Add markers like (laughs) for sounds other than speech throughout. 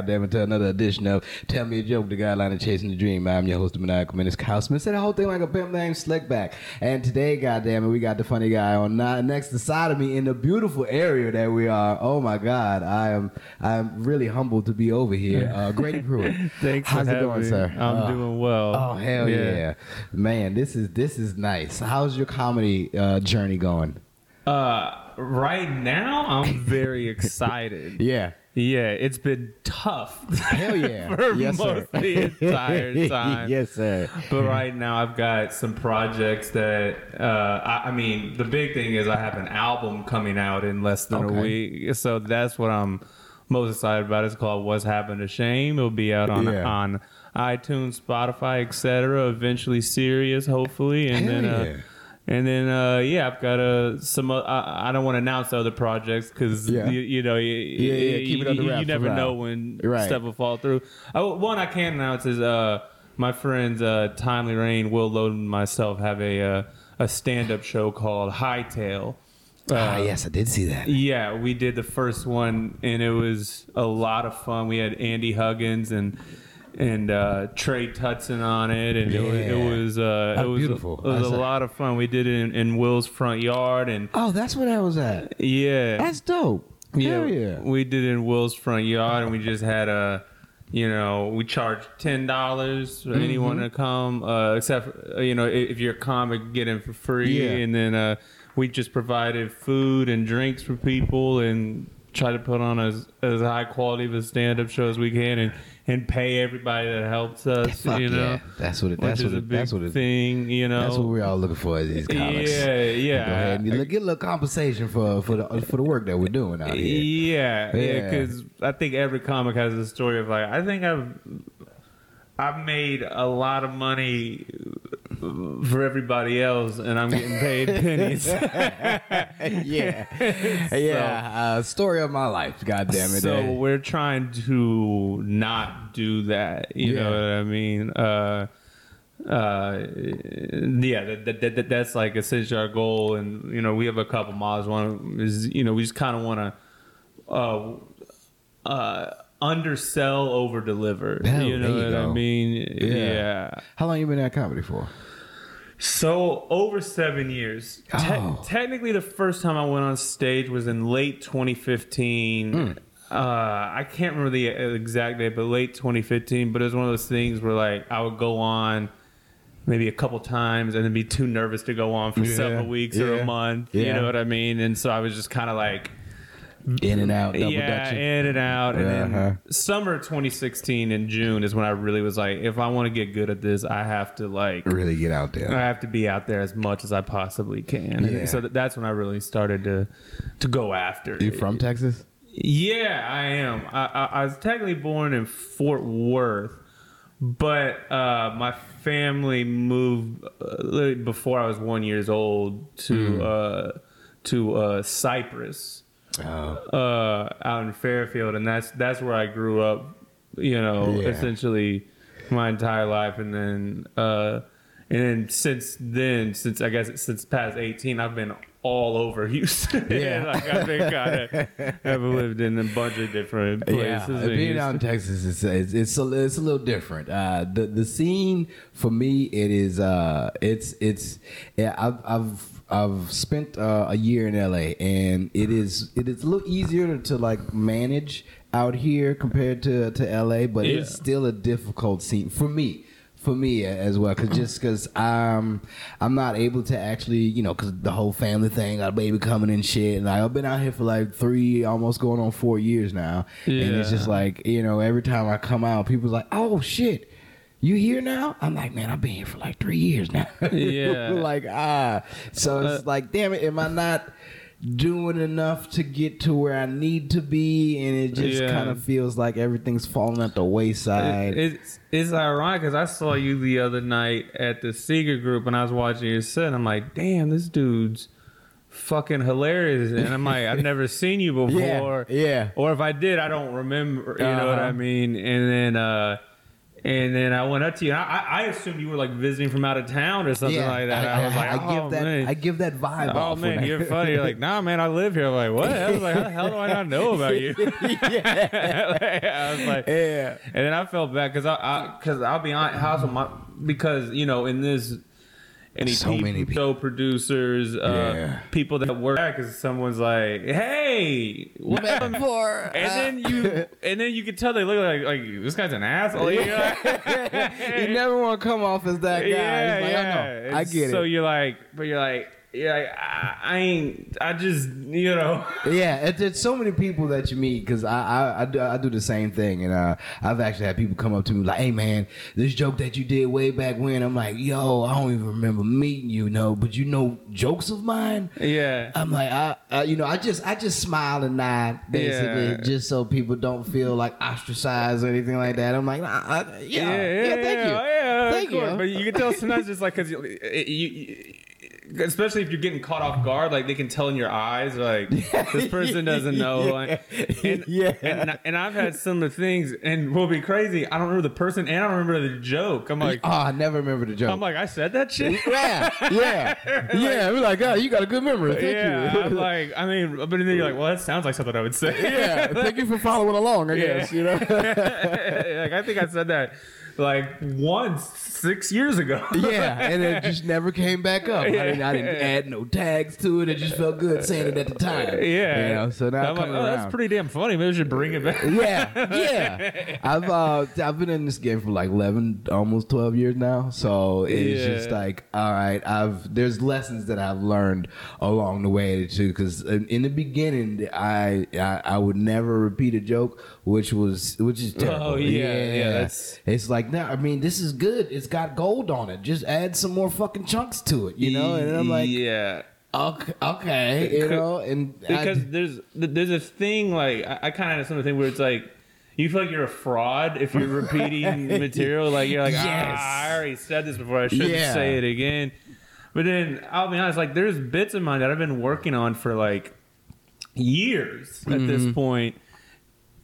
Welcome back, goddammit, to another edition of Tell Me a Joke, the guideline of chasing the dream. I'm your host, the maniacal menace, Kyle Smith. Said the whole thing like a pimp named Slickback. And today, goddamn it, we got the funny guy on next to side of me in the beautiful area that we are. Oh my God, I am I am really humbled to be over here. Uh, Grady Pruitt. (laughs) Thanks How's for it going, having me. sir? I'm Uh, doing well. Oh hell yeah. man! This is this is nice. How's your comedy uh, journey going? Uh, right now, I'm very (laughs) excited. Yeah, Yeah, it's been tough. (laughs) hell yeah, (laughs) For yes sir. most of the entire (laughs) time. yes sir. But right now, I've got some projects that uh, I, I mean, the big thing is I have an album coming out in less than Okay. a week, so that's what I'm most excited about. It's called "What's Happened to Shame." It'll be out on Yeah. on iTunes, Spotify, etc. Eventually, Sirius, hopefully, and Hell then. Uh, yeah. And then, uh, yeah, I've got uh, some. Uh, I, I don't want to announce other projects because Yeah. you, you know, you, Yeah, yeah, keep it under you, wraps you never now. know when Right. stuff will fall through. Oh, one I can announce is uh, my friends uh, Timely Rain, Will Loden, and myself have a uh, a stand up show called Hightail. Uh, ah, yes, I did see that. Yeah, we did the first one, and it was a lot of fun. We had Andy Huggins and and uh, Trey Tutson on it, and it was Yeah. it was, uh, it was, beautiful. it was I a lot of fun. We did it in, in Will's front yard, and Oh, that's where that was at. yeah, That's dope. Hell yeah. we did it in Will's front yard, and we just had a, you know, we charged ten dollars for anyone Mm-hmm. to come, uh, except for, uh, you know, if, if you're a comic, get in for free, Yeah. and then uh, we just provided food and drinks for people and try to put on as as high quality of a stand up show as we can, and and pay everybody that helps us, Fuck you know. yeah. That's what it. That's what it. That's what it. thing, you know. That's what we're all looking for as these comics. Yeah, yeah. Go ahead and you look- get a little compensation for for the for the work that we're doing out here. Yeah, yeah, Yeah. because I think every comic has a story of like I think I've I've made a lot of money for everybody else, and I'm getting paid (laughs) pennies. yeah, (laughs) yeah. Uh, story of my life. God damn it. so eh? we're trying to not do that. You Yeah. know what I mean? Uh, uh, yeah, that, that, that, that's like essentially our goal, and you know we have a couple models. One is you know we just kind of want to uh, uh, undersell, over deliver. You know what I go. mean? Yeah. How long you been at comedy for? So over seven years. Te- Oh. technically, the first time I went on stage was in late 2015. Hmm. Uh, I can't remember the exact date, but late 2015. But it was one of those things where like I would go on maybe a couple times and then be too nervous to go on for Yeah, several weeks or a month. yeah. You know what I mean? And so I was just kind of like In and out, double yeah, dutching. in and out. And Uh-huh. then summer 2016 in June is when I really was like, if I want to get good at this, I have to like really get out there. I have to be out there as much as I possibly can. Yeah. So th- that's when I really started to to go after. You it. from Texas? Yeah, I am. I, I, I was technically born in Fort Worth, but uh, my family moved uh, literally before I was one years old to uh, to uh, Cypress Oh, uh, out in Fairfield, and that's that's where I grew up. You know, Yeah. essentially my entire life, and then uh, and then since then, since I guess since past eighteen, I've been all over (laughs) Houston. Yeah. (laughs) like I've been kind of I've lived in a bunch of different places. in Being out in Texas is it's it's a, it's a little different. Uh, the the scene for me it is uh it's it's yeah I've I've I've spent uh, a year in LA and it is it is a little easier to, to like manage out here compared to to LA, but it's still a difficult scene for me. For me as well, cause just cause I'm I'm not able to actually, you know, cause the whole family thing, got a baby coming and shit, and I've been out here for like three, almost going on four years now, yeah. and it's just like you know, every time I come out, people's like, "Oh shit, you here now?" I'm like, "Man, I've been here for like three years now." (laughs) Yeah. like ah, so it's Uh, like, damn it, am I not doing enough to get to where I need to be? And it just Yeah. kind of feels like everything's falling at the wayside. It- it's it's ironic because I saw you the other night at the Secret Group and I was watching your set. And I'm like, damn, this dude's fucking hilarious. And I'm like, I've never seen you (laughs) before. yeah, yeah. Or if I did, I don't remember. You know what Uh-huh. I mean? And then, uh, And then I went up to you. And I, I assumed you were like visiting from out of town or something like that. I, was like, I oh, give that, man. I give that vibe Oh off. when man, I- you're funny. You're like, (laughs) nah, man, I live here. I'm like, what? I was like, how the hell do I not know about you? (laughs) (laughs) I was like, Yeah. And then I felt bad because I, because I'll be honest, how's my because you know in this. Any So TV many people. show producers, uh, Yeah. people that work because someone's like, "Hey, what happened?" For, And then you, (laughs) and then you can tell they look like like this guy's an asshole. You know? (laughs) you never want to come off as that (laughs) guy. Yeah, It's like, I yeah. know. I get So it. So you're like, but you're like, you're I, I ain't, I just, you know. (laughs) Yeah, it, there's so many people that you meet because I, I I do, I do the same thing, and uh, I've actually had people come up to me like, "Hey, man, this joke that you did way back when." I'm like, "Yo, I don't even remember meeting you, no, but you know jokes of mine." Yeah. I'm like, I, I, you know, I just, I just smile and nod, basically, Yeah. just so people don't feel like ostracized or anything like that. I'm like, nah, I, yeah, yeah, thank you, Yeah, thank you. But you can tell sometimes just like because you, you, you, especially if you're getting caught off guard, like they can tell in your eyes, like this (laughs) person doesn't know. Yeah. Like, and, Yeah. and, and I've had similar things, and will be crazy. I don't remember the person, and I don't remember the joke. I'm like, oh, I never remember the joke. I'm like, I said that shit. yeah, yeah, (laughs) yeah. We're like, oh, you got a good memory. Thank yeah, you. I'm like, I mean, but then you're like, well, that sounds like something I would say. yeah, thank you for following along. I (laughs) Yeah. guess you know. like I think I said that like once six years ago. (laughs) yeah, and it just never came back up. I didn't, I didn't add no tags to it. It just felt good saying it at the time. Yeah. you know. So now I'm like, oh, around. that's pretty damn funny. Maybe we should bring it back. yeah, (laughs) yeah. I've uh, I've been in this game for like eleven, almost twelve years now. So it's Yeah. just like, all right, I've there's lessons that I've learned along the way too. Because in, in the beginning, I, I I would never repeat a joke, which was which is terrible. Oh, yeah, yeah, that's- it's like now. I mean, this is good. It's got gold on it. Just add some more fucking chunks to it, you know. And I'm like, yeah. okay, okay, you know. And I- Because there's there's a thing like I, I kind of have something where it's like you feel like you're a fraud if you're repeating (laughs) material. Like you're like, Yes. ah, I already said this before. I shouldn't Yeah. say it again. But then I'll be honest, like there's bits of mine that I've been working on for like years at Mm-hmm. this point,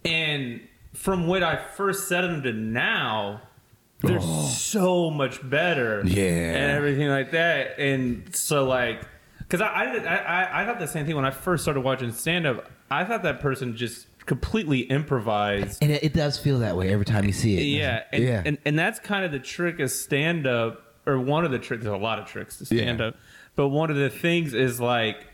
and from what I first said them to now. They're oh. so much better, Oh. Yeah. and everything like that. And so, like, because I, I, did- I, I, thought the same thing when I first started watching stand up. I thought that person just completely improvised. and it, it does feel that way every time you see it. Yeah, and, yeah. and and that's kind of the trick of stand up, or one of the tricks. There's a lot of tricks to stand Yeah. up, but one of the things is like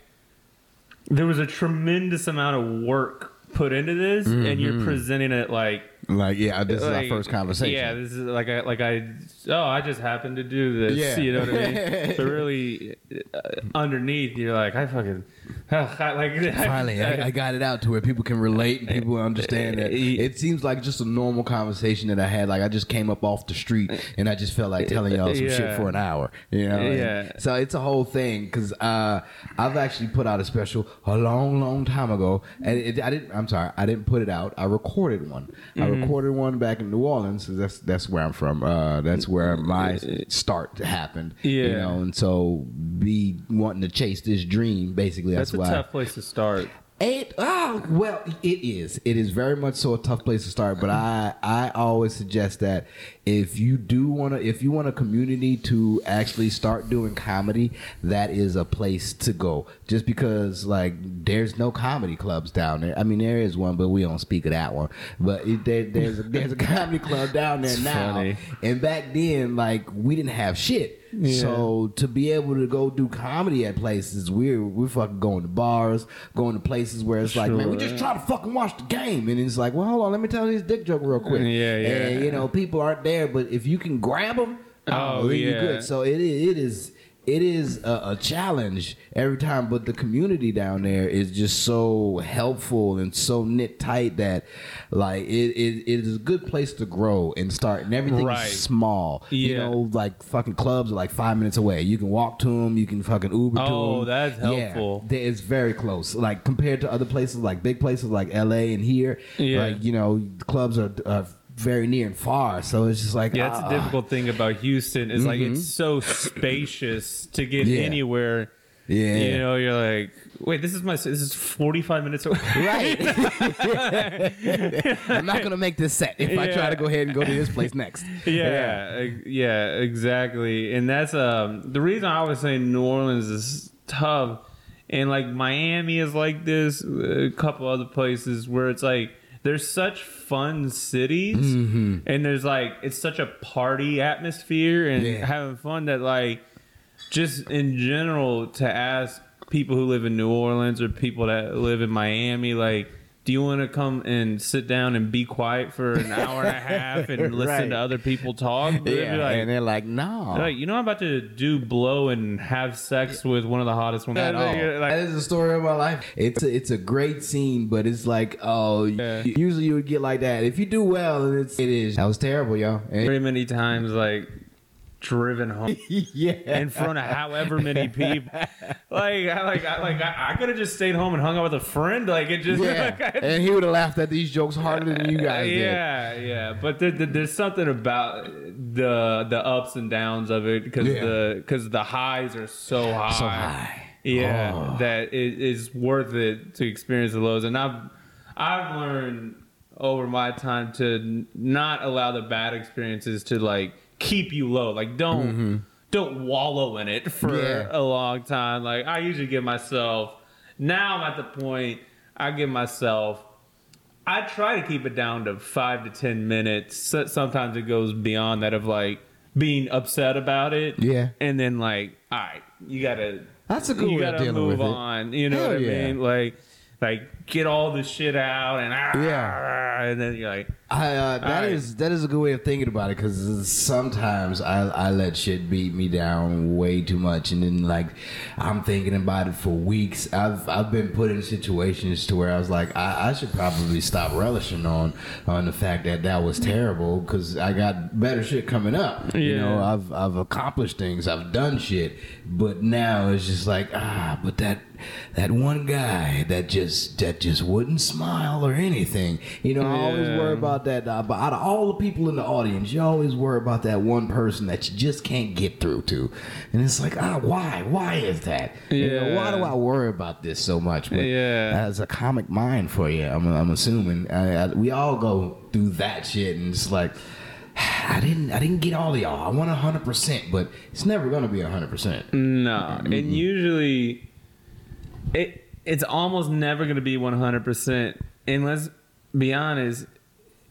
there was a tremendous amount of work put into this, and Mm-hmm. you're presenting it like Like, yeah, this is our first conversation. Yeah, this is like I like I oh I just happened to do this. Yeah. You know what I mean? (laughs) but really, uh, underneath you're like I fucking (laughs) like (laughs) Finally, I, I got it out to where people can relate and people understand that. It seems like just a normal conversation that I had. Like I just came up off the street and I just felt like telling y'all some shit for an hour. You know? And Yeah. so it's a whole thing because uh, I've actually put out a special a long, long time ago, and it, I didn't. I'm sorry, I didn't put it out. I recorded one. I Mm-hmm. recorded one back in New Orleans. That's that's where I'm from. Uh, that's where mm, my start happened. You Yeah. know, and so be wanting to chase this dream. Basically, that's, That's a why. tough place to start. It oh ah. well, it is. It is very much so a tough place to start. But I I always suggest that if you do want to, if you want a community to actually start doing comedy, that is a place to go. Just because like there's no comedy clubs down there. I mean there is one, but we don't speak of that one. But it, there, there's a, there's a comedy club down there It's now. funny. And back then, like we didn't have shit. So to be able to go do comedy at places, we're we're fucking going to bars, going to places where it's like, man, we just try to fucking watch the game, and it's like, well, hold on, let me tell you this dick joke real quick. Yeah, yeah. And you know, people aren't there, but if you can grab them, Oh, you're yeah. good. So it it is. It is a, a challenge every time, but the community down there is just so helpful and so knit tight that, like, it, it, it is a good place to grow and start. And everything's Right. small. You know, like fucking clubs are like five minutes away. You can walk to them. You can fucking Uber to them. Oh, that's helpful. Yeah, it's very close. Like compared to other places, like big places like L.A. and here. Yeah. Like you know, clubs are. are very near and far, so it's just like Yeah, that's ah. the difficult thing about Houston is like it's so spacious to get Yeah. anywhere. Yeah. You know, you're like, wait, this is my this is 45 minutes away. (laughs) Right. (laughs) I'm not gonna make this set if I try to go ahead and go to this place next. (laughs) yeah, yeah, yeah, exactly. And that's um the reason I was saying New Orleans is tough, and like Miami is like this. A couple other places where it's like there's such fun cities, Mm-hmm. and there's like it's such a party atmosphere and Yeah. having fun that like just in general to ask people who live in New Orleans or people that live in Miami like. Do you want to come and sit down and be quiet for an hour and a (laughs) half and listen Right. to other people talk? They'd Yeah, like, and they're like, no. they're like, you know, I'm about to do blow and have sex with one of the hottest ones. at all. Like, that is the story of my life. It's a, it's a great scene, but it's like oh, Yeah. usually you would get like that. If you do well, and it's it is that was terrible, yo. And- very many times, like driven home (laughs) yeah, in front of however many people. (laughs) Like, I like, I like, I, I could have just stayed home and hung out with a friend. Like, it just, yeah. (laughs) like, and he would have laughed at these jokes harder than you guys did. yeah, yeah. But there, there- there's something about the the ups and downs of it because Yeah. the because the highs are so high. So high. Yeah, Oh. that it is worth it to experience the lows, and I've I've learned over my time to not allow the bad experiences to like keep you low. Like don't don't wallow in it for Mm-hmm. Yeah. a long time. Like I usually give myself. Now I'm at the point I give myself. I try to keep it down to five to ten minutes. Sometimes it goes beyond that of like being upset about it. Yeah. and then like, all right, you gotta That's a good you way gotta move with it. on. You know Hell what I yeah. mean? Like, like get all the shit out and ah, Yeah. and then you're like, I, uh, that is right. that is a good way of thinking about it because sometimes I, I let shit beat me down way too much and then like I'm thinking about it for weeks. I've I've been put in situations to where I was like I, I should probably stop relishing on on the fact that that was terrible because I got better shit coming up. You know I've I've accomplished things. I've done shit, but now it's just like ah, but that that one guy that just that just wouldn't smile or anything. You know I always worry about that. Uh, but out of all the people in the audience, you always worry about that one person that you just can't get through to, and it's like, ah, why? Why is that? You know, why do I worry about this so much? But Yeah. as a comic mind for you, I'm, I'm assuming I, I, we all go through that shit, and it's like. (sighs) I didn't. I didn't get all of y'all. I want hundred percent, but it's never gonna be hundred percent. no. And usually, it it's almost never going to be 100. percent And let's be honest,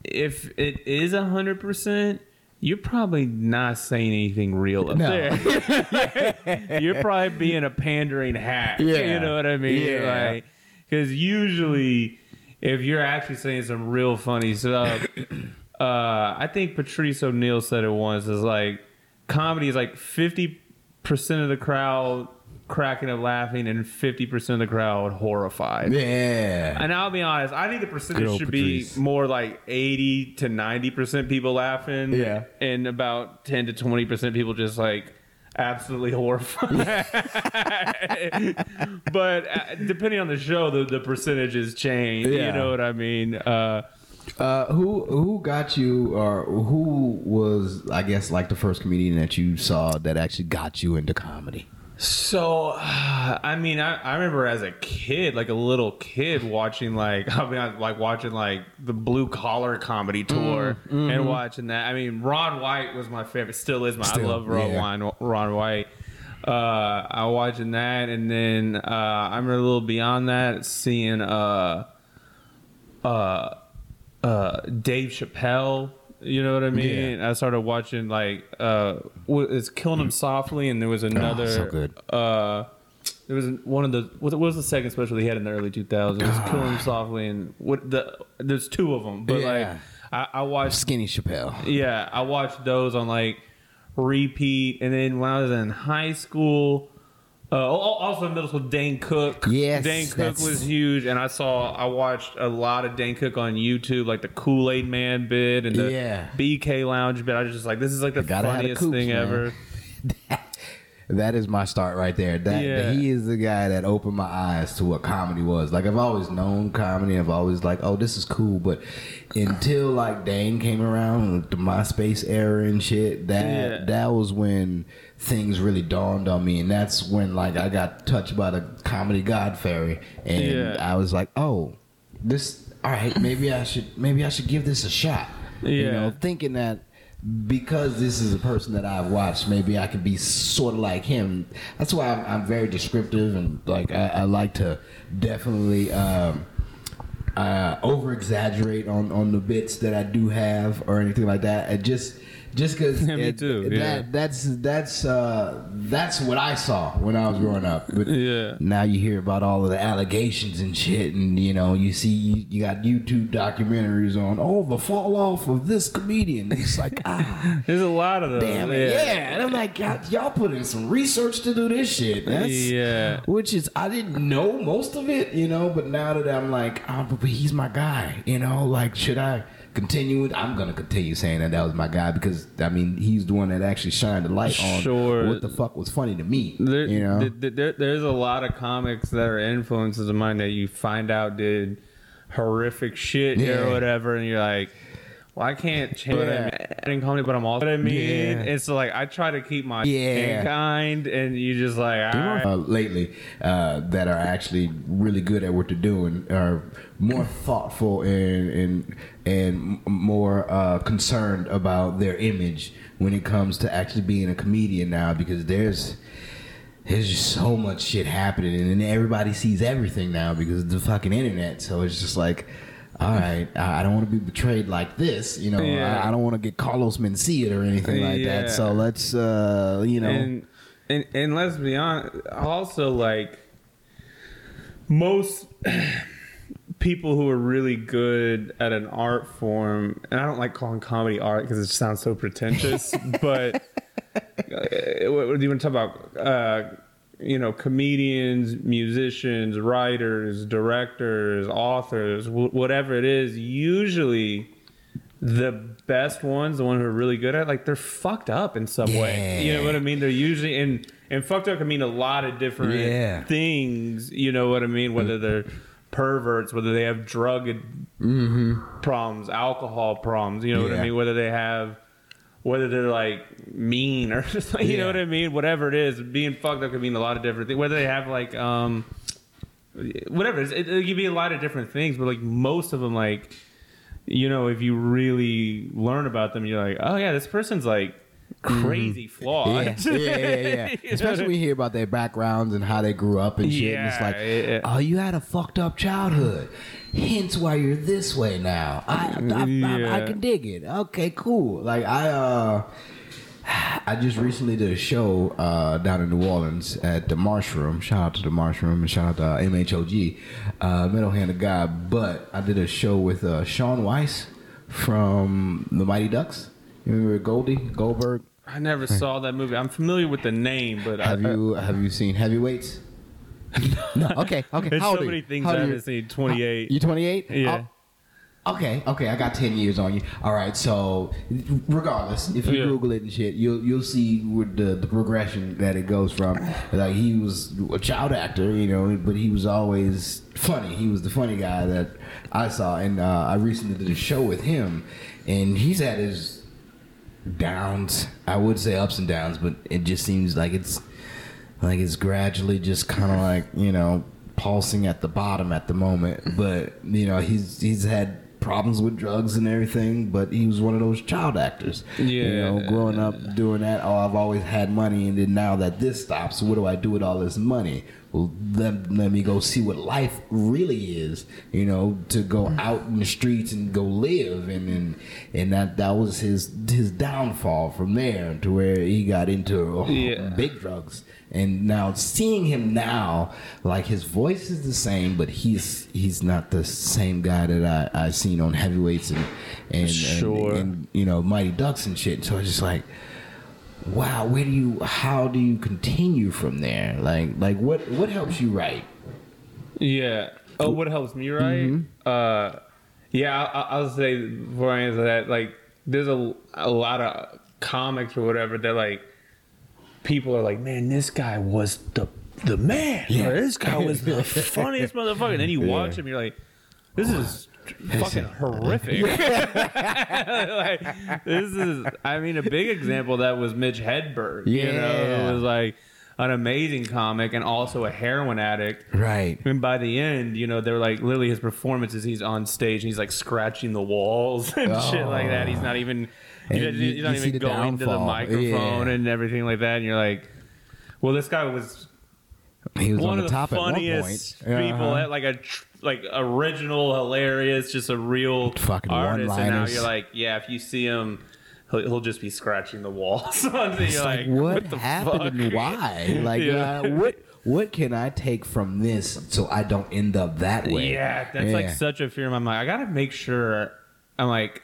if it is 100 percent. You're probably not saying anything real up No. there. (laughs) (laughs) You're probably being a pandering hack. Yeah. You know what I mean? Yeah. Like, because usually, if you're actually saying some real funny stuff, (coughs) uh, I think Patrice O'Neal said it once. Is like comedy is like fifty percent of the crowd cracking up laughing and fifty percent of the crowd horrified. Yeah. And I'll be honest, I think the percentage should Patrice. be more like 80 to 90% people laughing. Yeah. And about 10 to 20% people just like absolutely (laughs) horrified. (laughs) but uh, depending on the show, the, the percentages change. Yeah. You know what I mean? Uh, Uh, who who got you, or who was, I guess, like the first comedian that you saw that actually got you into comedy? So, (sighs) I mean, I, I remember as a kid, like a little kid, watching like (laughs) I mean, like watching like the blue collar comedy tour and watching that. I mean, Ron White was my favorite, still is my. Still, I love Ron, yeah. Ron, Ron White. Uh, I watching that, and then uh, I'm a little beyond that, seeing uh, uh, uh, Dave Chappelle. You know what I mean? I started watching like uh, it's killing him softly, and there was another. Oh, so good. Uh, there was one of the what was the second special he had in the early 2000s? It was killing him softly, and what the there's two of them, but Yeah. like I, I watched Skinny Chappelle. yeah, I watched those on like repeat, and then when I was in high school, uh, also in middle school, Dane Cook. Yes, Dane Cook was huge, and I saw I watched a lot of Dane Cook on YouTube, like the Kool Aid Man bit and the Yeah. BK Lounge bit. I was just like, this is like the Gotta the funniest coops, thing man. ever. (laughs) that is my start right there. That Yeah. he is the guy that opened my eyes to what comedy was. Like I've always known comedy. I've always like, oh, this is cool. But until like Dane came around with the MySpace era and shit, that Yeah. that was when things really dawned on me, and that's when like I got touched by the comedy god fairy, and Yeah. I was like, oh, this. All right, maybe I should maybe I should give this a shot. You Yeah. know, thinking that because this is a person that I've watched, maybe I could be sort of like him. That's why I'm, I'm very descriptive and like I, I like to definitely um, uh, over exaggerate on on the bits that I do have or anything like that. I just just because (laughs) Yeah, me too, that yeah. that's that's uh, that's what I saw when I was growing up. But (laughs) Yeah. now you hear about all of the allegations and shit, and you know you see you, you got YouTube documentaries on oh the fall off of this comedian. It's like ah. (laughs) There's a lot of those. Damn it, yeah. And I'm like, God, y'all put in some research to do this shit. That's, Yeah. Which is, I didn't know most of it, you know, but now that I'm like, oh, but he's my guy, you know, like, should I continue it? I'm going to continue saying that that was my guy because, I mean, he's the one that actually shined the light on Sure. what the fuck was funny to me, There, you know? th- th- there- there's a lot of comics that are influences of mine that you find out did horrific shit Yeah. or whatever, and you're like, well, I can't change what Yeah. I mean in comedy, but I'm also what I mean. Yeah. And so like I try to keep my Yeah. kind, and you just like, all right. uh, lately uh, that are actually really good at what they're doing are more thoughtful and and and more uh, concerned about their image when it comes to actually being a comedian now because there's there's just so much shit happening and everybody sees everything now because of the fucking internet so it's just like all right I don't want to be betrayed like this you know Yeah. I, I don't want to get Carlos Mencia or anything like Yeah. that so let's uh, you know and, and and let's be honest also like most (clears throat) people who are really good at an art form and i don't like calling comedy art because it sounds so pretentious (laughs) but uh, what, what do you want to talk about uh, you know comedians musicians writers directors authors wh- whatever it is usually the best ones, the ones who are really good at, like they're fucked up in some way. You know what I mean? They're usually and and fucked up can mean a lot of different Yeah. things. You know what I mean? Whether they're perverts, whether they have drug mm-hmm. problems, alcohol problems. You know what I mean? Whether they have, whether they're like mean or (laughs) just like, you know what I mean? Whatever it is, being fucked up can mean a lot of different things. Whether they have like um whatever it, it, it can be a lot of different things, but like most of them like you know, if you really learn about them, you're like, oh yeah, this person's like crazy flawed. Yeah, (laughs) yeah, yeah, yeah. Especially when you hear about their backgrounds and how they grew up and shit. and it's like, yeah. oh, you had a fucked up childhood. Hence why you're this way now. I, I, I, I, can dig it. Okay, cool. Like I, uh, I just recently did a show uh, down in New Orleans at the Marsh Room. Shout out to the Marsh Room and shout out to uh, MHOG, uh, Metal Hand of God. But I did a show with uh, Shaun Weiss from the Mighty Ducks. You remember Goldie Goldberg? I never saw that movie. I'm familiar with the name, but Have I, you have you seen Heavyweights? (laughs) no. Okay. Okay. There's How old so are many you? things How I old are haven't you? seen. 28. You 28? Yeah. Oh, okay. Okay. I got 10 years on you. All right. So, regardless, if you Yeah. Google it and shit, you'll you'll see with the the progression that it goes from. Like he was a child actor, you know, but he was always funny. He was the funny guy that I saw, and uh, I recently did a show with him, and he's had his downs. I would say ups and downs, but it just seems like it's like it's gradually just kind of like you know pulsing at the bottom at the moment. But you know he's he's had problems with drugs and everything, but he was one of those child actors. you know, growing up doing that. Oh, I've always had money, and then now that this stops, what do I do with all this money? Well, let, let me go see what life really is. You know, to go mm-hmm. out in the streets and go live, and and, and that that was his his downfall from there to where he got into oh, Yeah. big drugs. And now seeing him now, like his voice is the same, but he's he's not the same guy that I I seen on heavyweights and and, Sure. and, and you know Mighty Ducks and shit. So it's just like, wow, where do you how do you continue from there? Like like what what helps you write? Yeah. Oh, what helps me, write? Mm-hmm. Uh, yeah, I, I'll say before I answer that, like, there's a, a lot of comics or whatever that like people are like, man, this guy was the the man. Yeah. Or this guy was the (laughs) funniest motherfucker. And then you watch him, you're like, this is (laughs) fucking horrific. (laughs) like, this is, I mean, a big example of that was Mitch Hedberg. You know, Yeah. who was like an amazing comic and also a heroin addict. Right. And by the end, you know, they're like literally his performances. He's on stage, and he's like scratching the walls and shit like that. He's oh. not even, You- not you see even the going to the microphone Yeah. and everything like that. And you're like, well, this guy was He was one on the of the top funniest at one point. people, Uh-huh. like a like original, hilarious, just a real Fucking artist. And now one-liners. you're like, yeah, if you see him. He'll, he'll just be scratching the (laughs) you're It's like, what, the happened and why? (laughs) Like, Yeah. uh, what what can I take from this so I don't end up that way? Yeah, that's like such a fear in my mind. I gotta make sure I'm like,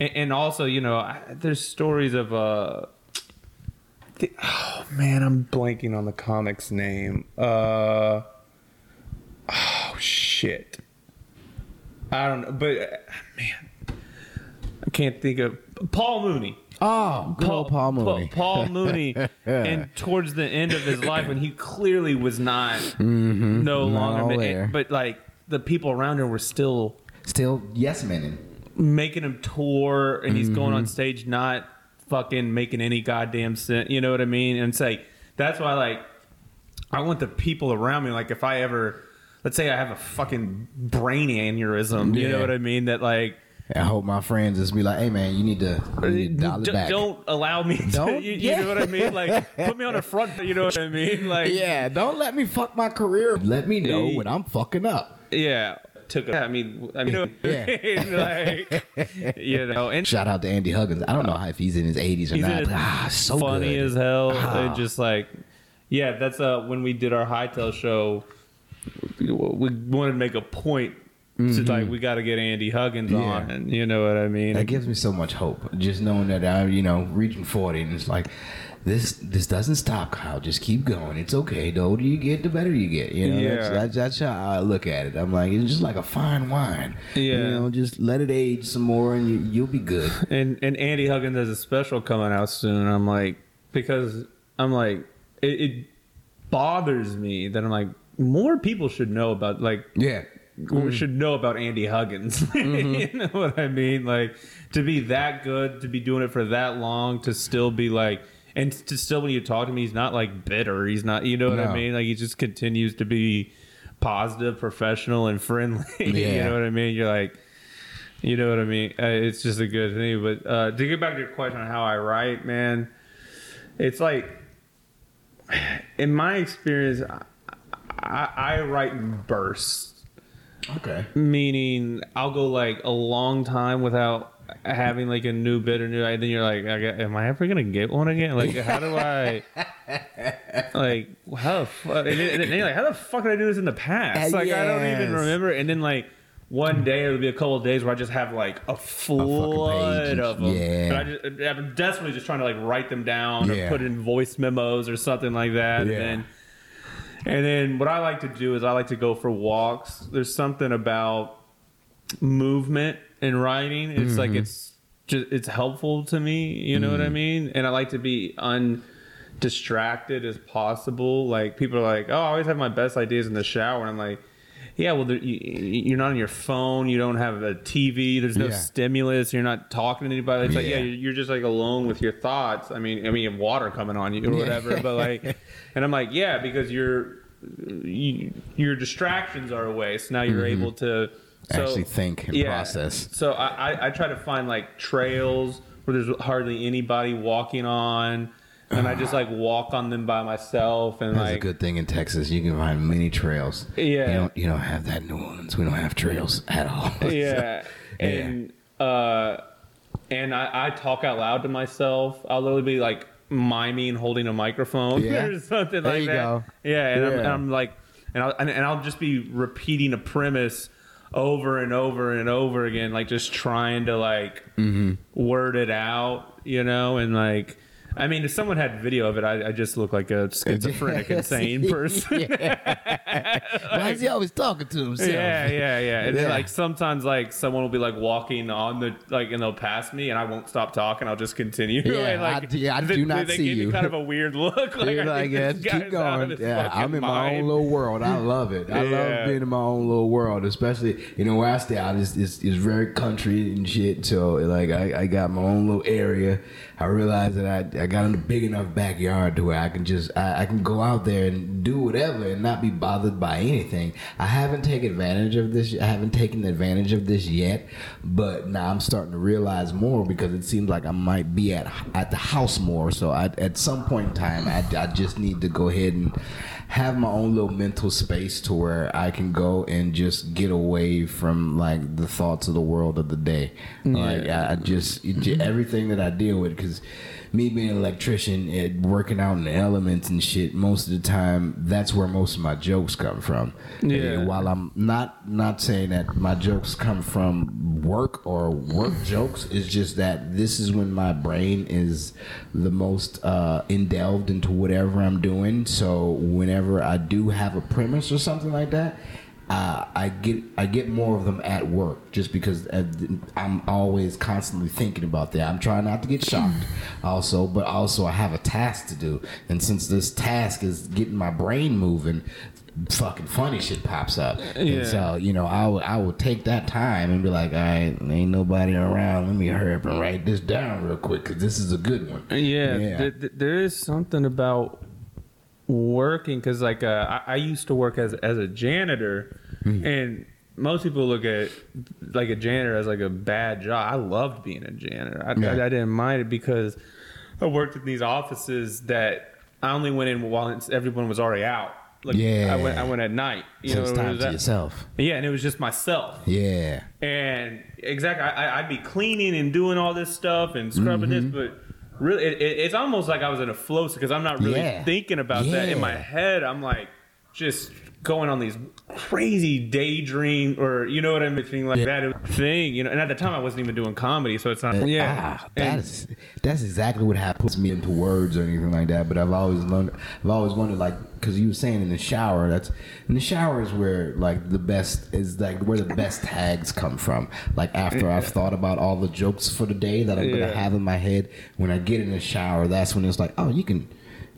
and, and also you know, I, there's stories of uh, the, oh man, I'm blanking on the comic's name. Uh, oh shit, I don't know, but uh, man, I can't think of Paul Mooney. Oh, old Paul Mooney. Paul Mooney, (laughs) and towards the end of his life, when he clearly was not no Mm-hmm. Not longer, there. but like the people around him were still Still yes men. Making him tour, and he's going Mm-hmm. on stage not fucking making any goddamn sense. You know what I mean? And say that's why like I want the people around me. Like if I ever, let's say I have a fucking brain aneurysm, you know what I mean? That like. I hope my friends just be like, "Hey man, you need to, you need to it D- back." Don't allow me to. Don't- you, you yeah. know what I mean? Like, put me on the front. You know what I mean? Like, yeah, don't let me fuck my career. Let me know when I'm fucking up. yeah. Took. A, I mean, I mean, Yeah. (laughs) like, you know, and Shout out to Andy Huggins. I don't know if he's in his 80s or not. but, ah, so funny good. as hell. Ah. And just like, yeah, that's uh when we did our hightail show. We wanted to make a point. To like, we got to get Andy Huggins. Yeah. on, and you know what I mean. That gives me so much hope. Just knowing that I'm, you know, reaching 40 and it's like, this this doesn't stop, Kyle. Just keep going. It's okay. The older you get, the better you get. You know, that's, Yeah. that's, that's how I look at it. I'm like, it's just like a fine wine. You Yeah. know, just let it age some more and you, you'll be good. and and Andy Huggins has a special coming out soon. I'm like because I'm like it, it bothers me that I'm like more people should know about like Yeah. Mm. should know about Andy Huggins. (laughs) Mm-hmm. you know what I mean? Like to be that good, to be doing it for that long, to still be like. And to still, when you talk to me, he's not like bitter. He's not, you know what No. I mean? Like he just continues to be positive, professional, and friendly. (laughs) you know what I mean? You're like, you know what I mean? Uh, it's just a good thing. But uh, to get back to your question on how I write, man, it's like, in my experience, I, I, I write in bursts, Okay. meaning I'll go like a long time without having like a new bit or new. And then you're like, I got- am I ever gonna get one again? Like, how do I? (laughs) like, how the fuck? And then, and then you're like, how the fuck did I do this in the past? Uh, Like, I don't even remember. And then like. One day it'll be a couple of days where I just have like a flood page. of them. Yeah. I just, I'm desperately just trying to like write them down Yeah. or put in voice memos or something like that. Yeah. And then and then what I like to do is I like to go for walks. There's something about movement in writing. It's like mm-hmm. it's just it's helpful to me. You know what I mm. mean? And I like to be undistracted as possible. Like people are like, "Oh, I always have my best ideas in the shower," and I'm like. Yeah, well, there, you, you're not on your phone. You don't have a TV. There's no Yeah. stimulus. You're not talking to anybody. It's like, yeah, Yeah. you're just like alone with your thoughts. I mean, I mean, you have water coming on you or whatever. But like, (laughs) and I'm like, yeah, because you're you, your distractions are away. So now you're mm-hmm. able to so, Actually think and process. So I, I I try to find like trails where there's hardly anybody walking on, and I just like walk on them by myself and That's like a good thing in Texas. You can find many trails. Yeah. You don't, you don't have that in New Orleans. We don't have trails at all. (laughs) yeah, and uh, and I, I talk out loud to myself. I'll literally be like miming holding a microphone (laughs) Yeah. or something There like you that. go. Yeah, and, I'm, and I'm like, and I'll and, and I'll just be repeating a premise over and over and over again, like just trying to like Mm-hmm. word it out, you know, and like. I mean, if someone had video of it, I, I just look like a schizophrenic, (laughs) insane person. (laughs) Why is he always talking to himself? Yeah, yeah, yeah. And then like sometimes like someone will be like walking on the like and they'll pass me and I won't stop talking. I'll just continue. (laughs) Yeah, and, like, I do- yeah, I they, do not they see give you. kind of a weird look. Like, You're like, yeah, keep guy's out of going. Yeah, I'm in my own little world. I love it. I Yeah. love being in my own little world, especially you know where I stay out is, is very country and shit. So like I, I got my own little area. I realized that I, I got a big enough backyard to where I can just I, I can go out there and do whatever and not be bothered by anything. I haven't taken advantage of this. I haven't taken advantage of this yet, but now I'm starting to realize more because it seems like I might be at at the house more. So I, at some point in time, I, I just need to go ahead and have my own little mental space to where I can go and just get away from like the thoughts of the world of the day. Like I, I just it, everything that I deal with because me being an electrician and working out in the elements and shit most of the time that's where most of my jokes come from Yeah. And while i'm not not saying that my jokes come from work or work jokes it's just that this is when my brain is the most uh indelved into whatever i'm doing so whenever i do have a premise or something like that uh, I get I get more of them at work just because uh, I'm always constantly thinking about that. I'm trying not to get shocked, also, but also I have a task to do, and since this task is getting my brain moving, fucking funny shit pops up. Yeah. And so you know I will I will take that time and be like, all right, ain't nobody around. Let me hurry up and write this down real quick because this is a good one. Yeah, Yeah. th- th- there is something about working because, like, uh, I-, I used to work as as a janitor, Hmm. and most people look at like a janitor as like a bad job. I loved being a janitor. I, Yeah. I, I didn't mind it because I worked in these offices that I only went in while everyone was already out. Like, Yeah. I went. I went at night. You So know, it's it time was to that- yourself. Yeah, and it was just myself. Yeah. And exactly, I, I- I'd be cleaning and doing all this stuff and scrubbing Mm-hmm. this, but really, it, it, it's almost like I was in a flow because I'm not really Yeah. thinking about that in my head. I'm like just going on these crazy daydream or you know what I'm saying like that thing, you know. And at the time, I wasn't even doing comedy, so it's not. Yeah, Ah, that And- is that's exactly what happens me into words or anything like that. But I've always learned, I've always wondered, like, because you were saying in the shower, that's in the shower is where like the best is like where the best tags come from. Like after I've thought about all the jokes for the day that I'm Yeah. gonna have in my head, when I get in the shower, that's when it's like, oh, you can.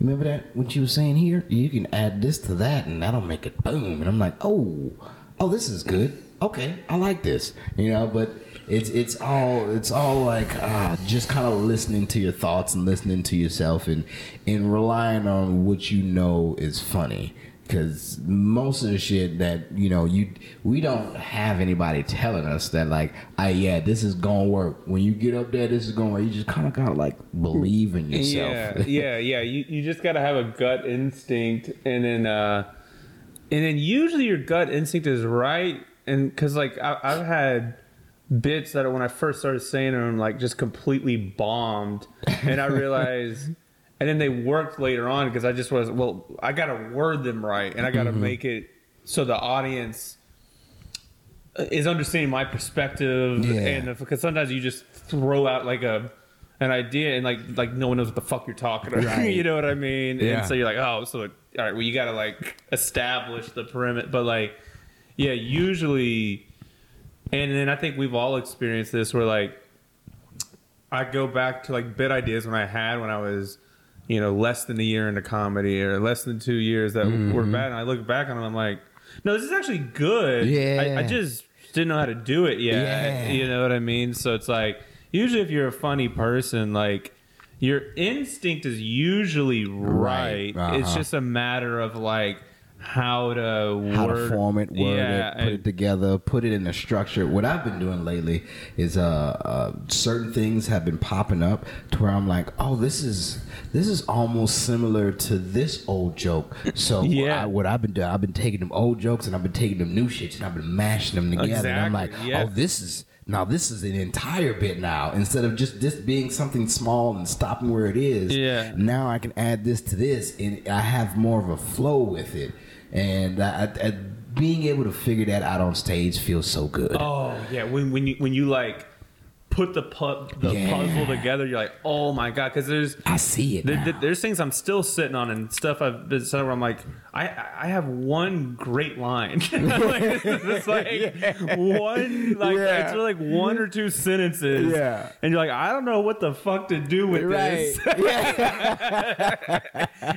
Remember that what you were saying here? You can add this to that, and that'll make it boom. And I'm like, oh, oh, this is good. Okay, I like this. You know, but it's it's all it's all like uh, just kind of listening to your thoughts and listening to yourself and and relying on what you know is funny because most of the shit that you know you we don't have anybody telling us that like ah yeah this is gonna work when you get up there this is gonna work you just kind of gotta like believe in yourself Yeah, yeah, yeah. You you just gotta have a gut instinct, and then uh, and then usually your gut instinct is right, and because like I, I've had bits that when I first started saying them like just completely bombed, and I realized. And then they worked later on because I just was well. I gotta word them right, and I gotta mm-hmm. make it so the audience uh, is understanding my perspective Yeah. and because sometimes you just throw out like a an idea and like like no one knows what the fuck you're talking about (laughs) Right. you know what i mean Yeah. and so you're like oh so all right well you gotta like establish the perimeter but like yeah usually and then i think we've all experienced this where like i go back to like bit ideas when i had when i was you know less than a year into comedy or less than two years that Mm-hmm. were bad and i look back on them i'm like no this is actually good Yeah. I, I just didn't know how to do it yet Yeah. you know what i mean so it's like usually if you're a funny person like your instinct is usually right, Right. it's Uh-huh. just a matter of like how to how word, to form it, word yeah, it, put it together, put it in a structure. What I've been doing lately is uh, uh, certain things have been popping up to where I'm like, oh, this is this is almost similar to this old joke. So (laughs) Yeah. I, what I've been doing, I've been taking them old jokes and I've been taking them new shits and I've been mashing them together. Exactly, And I'm like, yeah. oh, this is. Now this is an entire bit now instead of just this being something small and stopping where it is. Yeah. Now I can add this to this and I have more of a flow with it. And I, I, being able to figure that out on stage feels so good. Oh yeah, when when you when you like put the pu- the Yeah. puzzle together, you're like, oh my god, because there's I see it. there, now. there- there's things I'm still sitting on and stuff I've been saying where I'm like, I I have one great line, (laughs) like, it's like (laughs) one like Yeah. it's like one or two sentences, Yeah. and you're like, I don't know what the fuck to do with right. this, (laughs) yeah.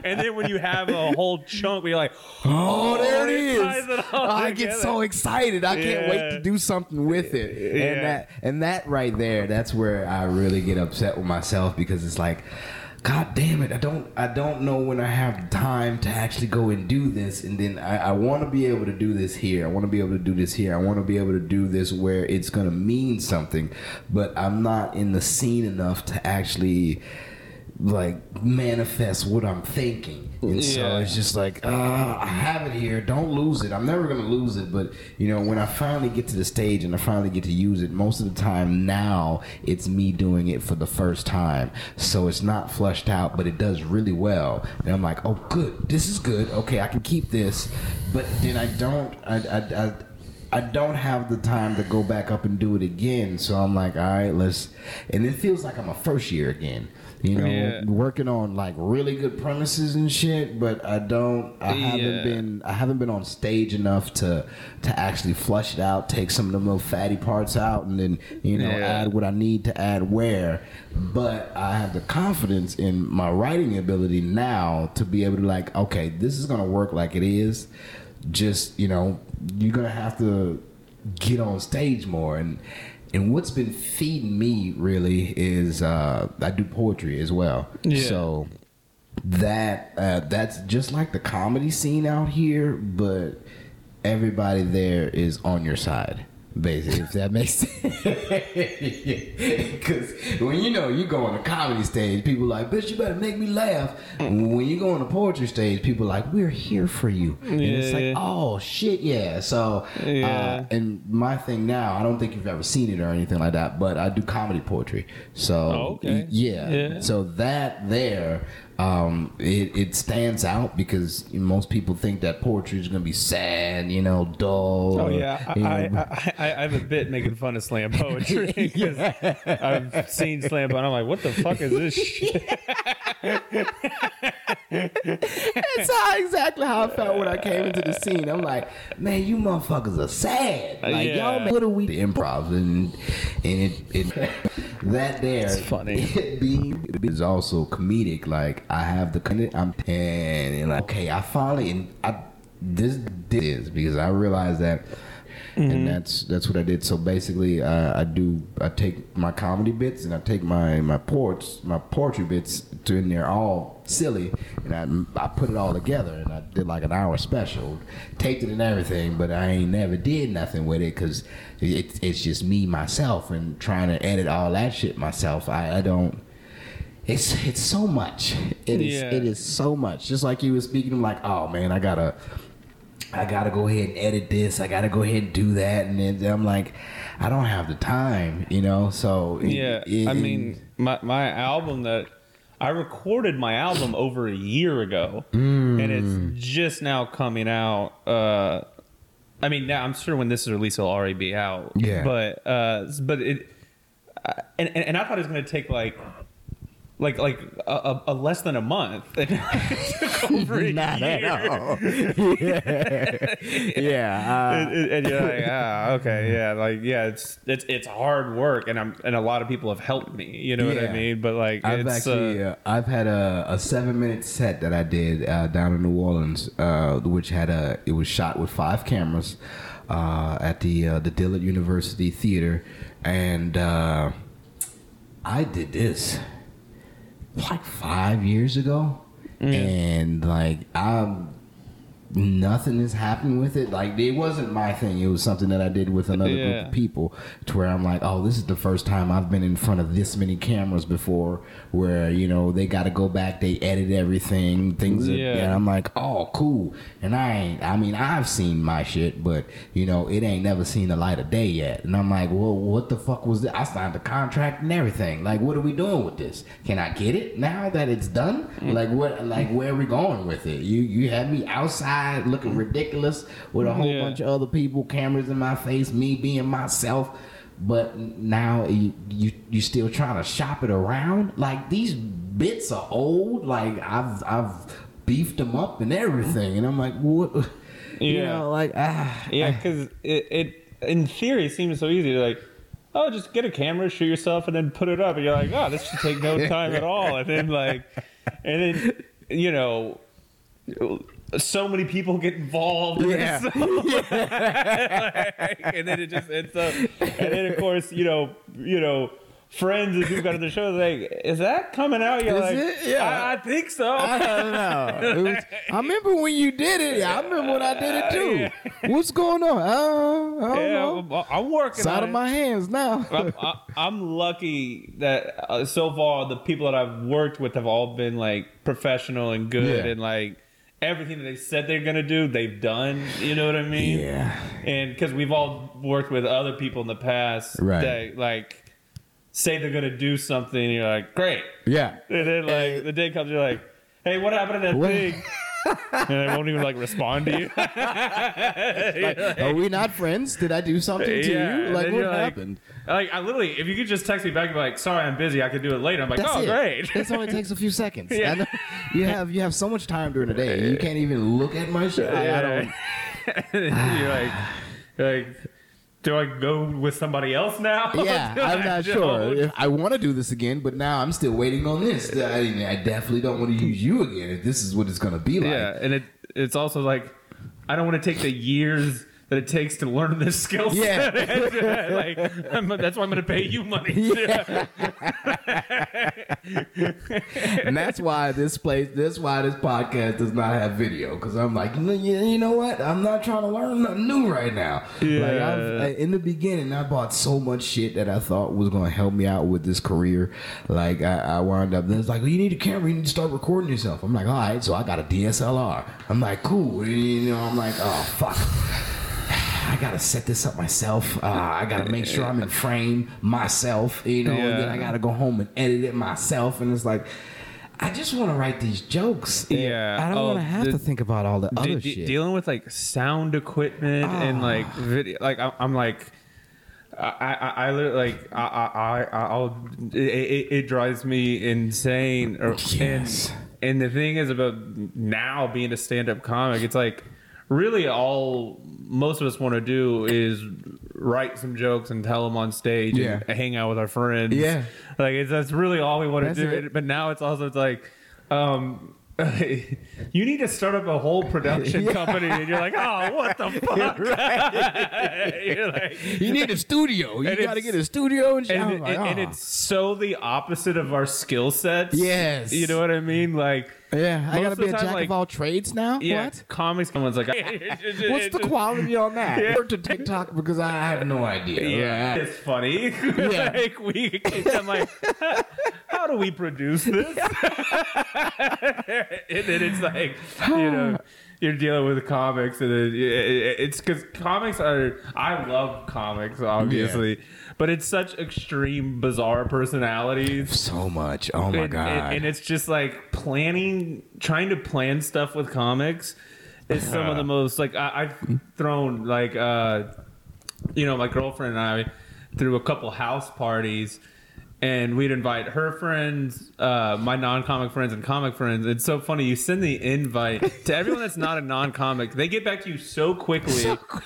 and then when you have a whole chunk, where you're like, Oh, there oh, it is. it I get so excited. I can't wait to do something with it. Yeah. And that and that right there, that's where I really get upset with myself because it's like God damn it! I don't, I don't know when I have time to actually go and do this, and then I, I want to be able to do this here. I want to be able to do this here. I want to be able to do this where it's gonna mean something, but I'm not in the scene enough to actually like manifest what I'm thinking. And so it's just like, uh, I have it here. Don't lose it. I'm never gonna lose it. But you know, when I finally get to the stage and I finally get to use it, most of the time now it's me doing it for the first time. So it's not flushed out, but it does really well. And I'm like, oh, good. This is good. Okay, I can keep this. But then I don't. I. I, I I don't have the time to go back up and do it again. So I'm like, all right, let's. And it feels like I'm a first year again. You know, Yeah. working on like really good premises and shit. But I don't. I Yeah. haven't been. I haven't been on stage enough to to actually flush it out, take some of them little fatty parts out, and then you know Yeah. add what I need to add where. But I have the confidence in my writing ability now to be able to like, okay, this is gonna work like it is just you know you're gonna have to get on stage more and and what's been feeding me really is uh i do poetry as well Yeah. so that uh that's just like the comedy scene out here but everybody there is on your side basically if that makes sense (laughs) because when you know you go on a comedy stage people like bitch you better make me laugh when you go on a poetry stage people like we're here for you and it's Yeah. like oh shit yeah so Yeah. uh, and my thing now i don't think you've ever seen it or anything like that but i do comedy poetry so Oh, okay. yeah. Yeah. so that there um it, it stands out because most people think that poetry is gonna be sad you know dull Oh yeah, I, you I, I, I I have a bit making fun of slam (laughs) poetry because (laughs) I've seen slam, but I'm like, what the fuck is this (laughs) shit? That's how exactly how I felt when I came into the scene. I'm like, man, you motherfuckers are sad. Uh, like, Yeah. y'all, man, what are we? The improv and and it, it that there, It's funny. It being is also comedic. Like, I have the I'm and, and like, okay, I finally and I this, this is because I realized that. Mm-hmm. And that's that's what I did. So basically, uh, I do I take my comedy bits and I take my my ports my poetry bits to in there all silly, and I I put it all together and I did like an hour special, taped it and everything. But I ain't never did nothing with it because it, it's just me myself and trying to edit all that shit myself. I, I don't. It's it's so much. It is Yeah. it is so much. Just like you were speaking, I'm like, oh man, I gotta. I gotta go ahead and edit this. I gotta go ahead and do that, and then I'm like, I don't have the time, you know. So it- Yeah, it- I mean, my my album that I recorded my album over a year ago, and it's just now coming out. Uh, I mean, now I'm sure when this is released, it'll already be out. Yeah. but uh, but it, uh, and, and and I thought it was going to take like. Like like a, a, less than a month. (laughs) (laughs) It took over a not year. at all. yeah, yeah. uh, (laughs) and, and- and you're like, ah, okay, yeah, like, yeah, it's it's it's hard work, and I'm and a lot of people have helped me. You know what I mean? But like, I've actually uh, uh, I've had a, a seven minute set that I did uh, down in New Orleans, uh, which had a it was shot with five cameras uh, at the uh, the Dillard University Theater, and uh, I did this like five years ago, mm. and like I'm nothing is happening with it. Like it wasn't my thing. It was something that I did with another group of people to where I'm like, oh, this is the first time I've been in front of this many cameras before. Where you know they got to go back, they edit everything, things. Are, Yeah. and I'm like, oh, cool. And I ain't. I mean, I've seen my shit, but you know, it ain't never seen the light of day yet. And I'm like, well, what the fuck was that? I signed the contract and everything. Like, what are we doing with this? Can I get it now that it's done? Mm. Like, what? Like, where are we going with it? You you had me outside looking ridiculous with a whole Yeah. bunch of other people, cameras in my face, me being myself. but now you, you you still trying to shop it around. Like these bits are old. Like I've I've beefed them up and everything, and I'm like, what? (laughs) You Yeah. know, like ah, Yeah, because it, it in theory seems so easy. To like, oh, just get a camera, shoot yourself, and then put it up. And you're like, oh, this should take no (laughs) time at all. And then like, and then you know, so many people get involved. and Yeah. so- (laughs) and then it just ends up. And then of course, you know, you know. Friends and people got to the show, like, is that coming out? You're Is like, it? Yeah. I, I think so. I don't know. Was- I remember when you did it. I remember when I did it too. What's going on? I don't, I don't yeah, know. I'm, I'm working It's out of it. my hands now. I'm, I- I'm lucky that uh, so far the people that I've worked with have all been like professional and good Yeah. and like everything that they said they're gonna do, they've done. You know what I mean? yeah. And because we've all worked with other people in the past Right. that like say they're gonna do something, and you're like, great. Yeah. And then like the day comes, you're like, hey, what happened to that What- thing? (laughs) and they won't even like respond to you. (laughs) Like, are we not friends? Did I do something to Yeah, you? Like what like- happened? Like I literally, if you could just text me back and be like, "Sorry, I'm busy. I could do it later." I'm like, That's "Oh, it. great." This only (laughs) takes a few seconds. Yeah. I know you (laughs) have you have so much time during the day. You can't even look at my shit. I, I don't. (laughs) you're like, you're like, do I go with somebody else now? Yeah, I'm not sure. If I want to do this again, but now I'm still waiting on this. I, I definitely don't want to use you again if this is what it's going to be like. Yeah, and it it's also like, I don't want to take the years that it takes to learn this skill set. (laughs) like I'm, that's why I'm going to pay you money. (laughs) Yeah. and that's why this place, that's why this podcast does not have video. Because I'm like, you know, you you know what? I'm not trying to learn nothing new right now. Like Yeah. I've, in the beginning, I bought so much shit that I thought was going to help me out with this career. Like I, I wound up, then it's like, well, you need a camera. You need to start recording yourself. I'm like, all right. So I got a DSLR. I'm like, cool. You know, I'm like, oh fuck. I gotta set this up myself. Uh, I gotta make sure I'm in frame myself, you know. And then I gotta go home and edit it myself. And it's like, I just want to write these jokes. Yeah. I don't Oh, want to have the- to think about all the De- other de- shit. dealing with like sound equipment and Ah. like video like I'm, I'm like I, I, I literally like I, I, I I'll it, it, it drives me insane Yes. and and the thing is about now being a stand-up comic it's like really all most of us want to do is write some jokes and tell them on stage Yeah. and hang out with our friends Yeah. like it's that's really all we want to do it. but now it's also it's like um (laughs) you need to start up a whole production (laughs) company and you're like oh what the (laughs) fuck you're like you need a studio. You gotta get a studio and shit. and, like, and, and "Ah." it's so the opposite of our skill sets Yes. you know what i mean like yeah, I most gotta of be the a time, jack like- of all trades now. yeah What? comics someone's like (laughs) (laughs) What's the quality on that? Yeah. Work to TikTok because I have no idea. yeah, it's funny. (laughs) Yeah. like we, I'm like, how do we produce this? and then it's like, you know, (sighs) you're dealing with comics, and it, it, it's because comics are. I love comics, obviously, but it's such extreme, bizarre personalities. so much. Oh my and, god. And, and it's just like planning, trying to plan stuff with comics is some of the most like I, I've thrown like uh, you know my girlfriend and I threw a couple house parties. And we'd invite her friends, uh, my non-comic friends, and comic friends. It's so funny. You send the invite to everyone that's not a non-comic. They get back to you so quickly.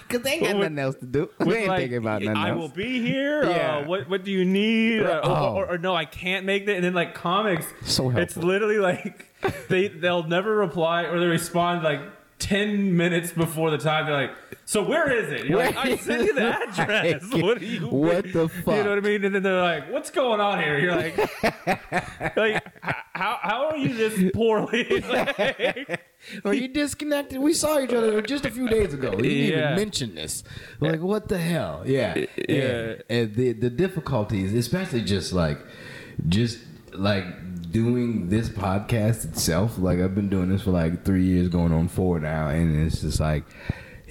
Because they ain't got nothing else to do. They ain't like, thinking about nothing I else. will be here. Yeah. Uh, what what do you need? Uh, or- Oh. or, or, no, I can't make that. And then like comics, So it's literally like they they'll never reply or they respond like ten minutes before the time. They're like, "So where is it?" You're like, "I sent you the (laughs) address. (laughs) What you? What the fuck? You know what I mean? And then they're like, "What's going on here?" You're like, (laughs) "Like how how are you this poorly?" Like, Or you disconnected. We saw each other just a few days ago. You didn't Yeah. even mention this. Like, what the hell? Yeah. Yeah. And, and the the difficulties, especially just like, just like doing this podcast itself. Like, I've been doing this for like three years, going on four now, and it's just like.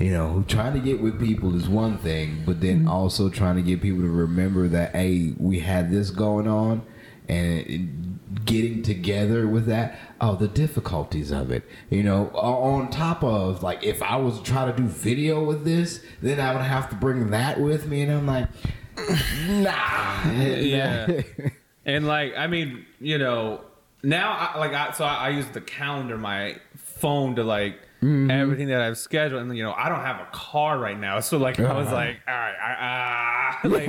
You know, trying to get with people is one thing, but then mm-hmm. also trying to get people to remember that, hey, we had this going on, and getting together with that oh the difficulties of it you know on top of like if i was to try to do video with this then i would have to bring that with me and i'm like (laughs) nah. (laughs) Yeah. (laughs) and like, I mean, you know, now I, like I so I, I use the calendar, my phone to like. Everything that I've scheduled, and you know, I don't have a car right now, so like I was like, all right, I, ah, (laughs) like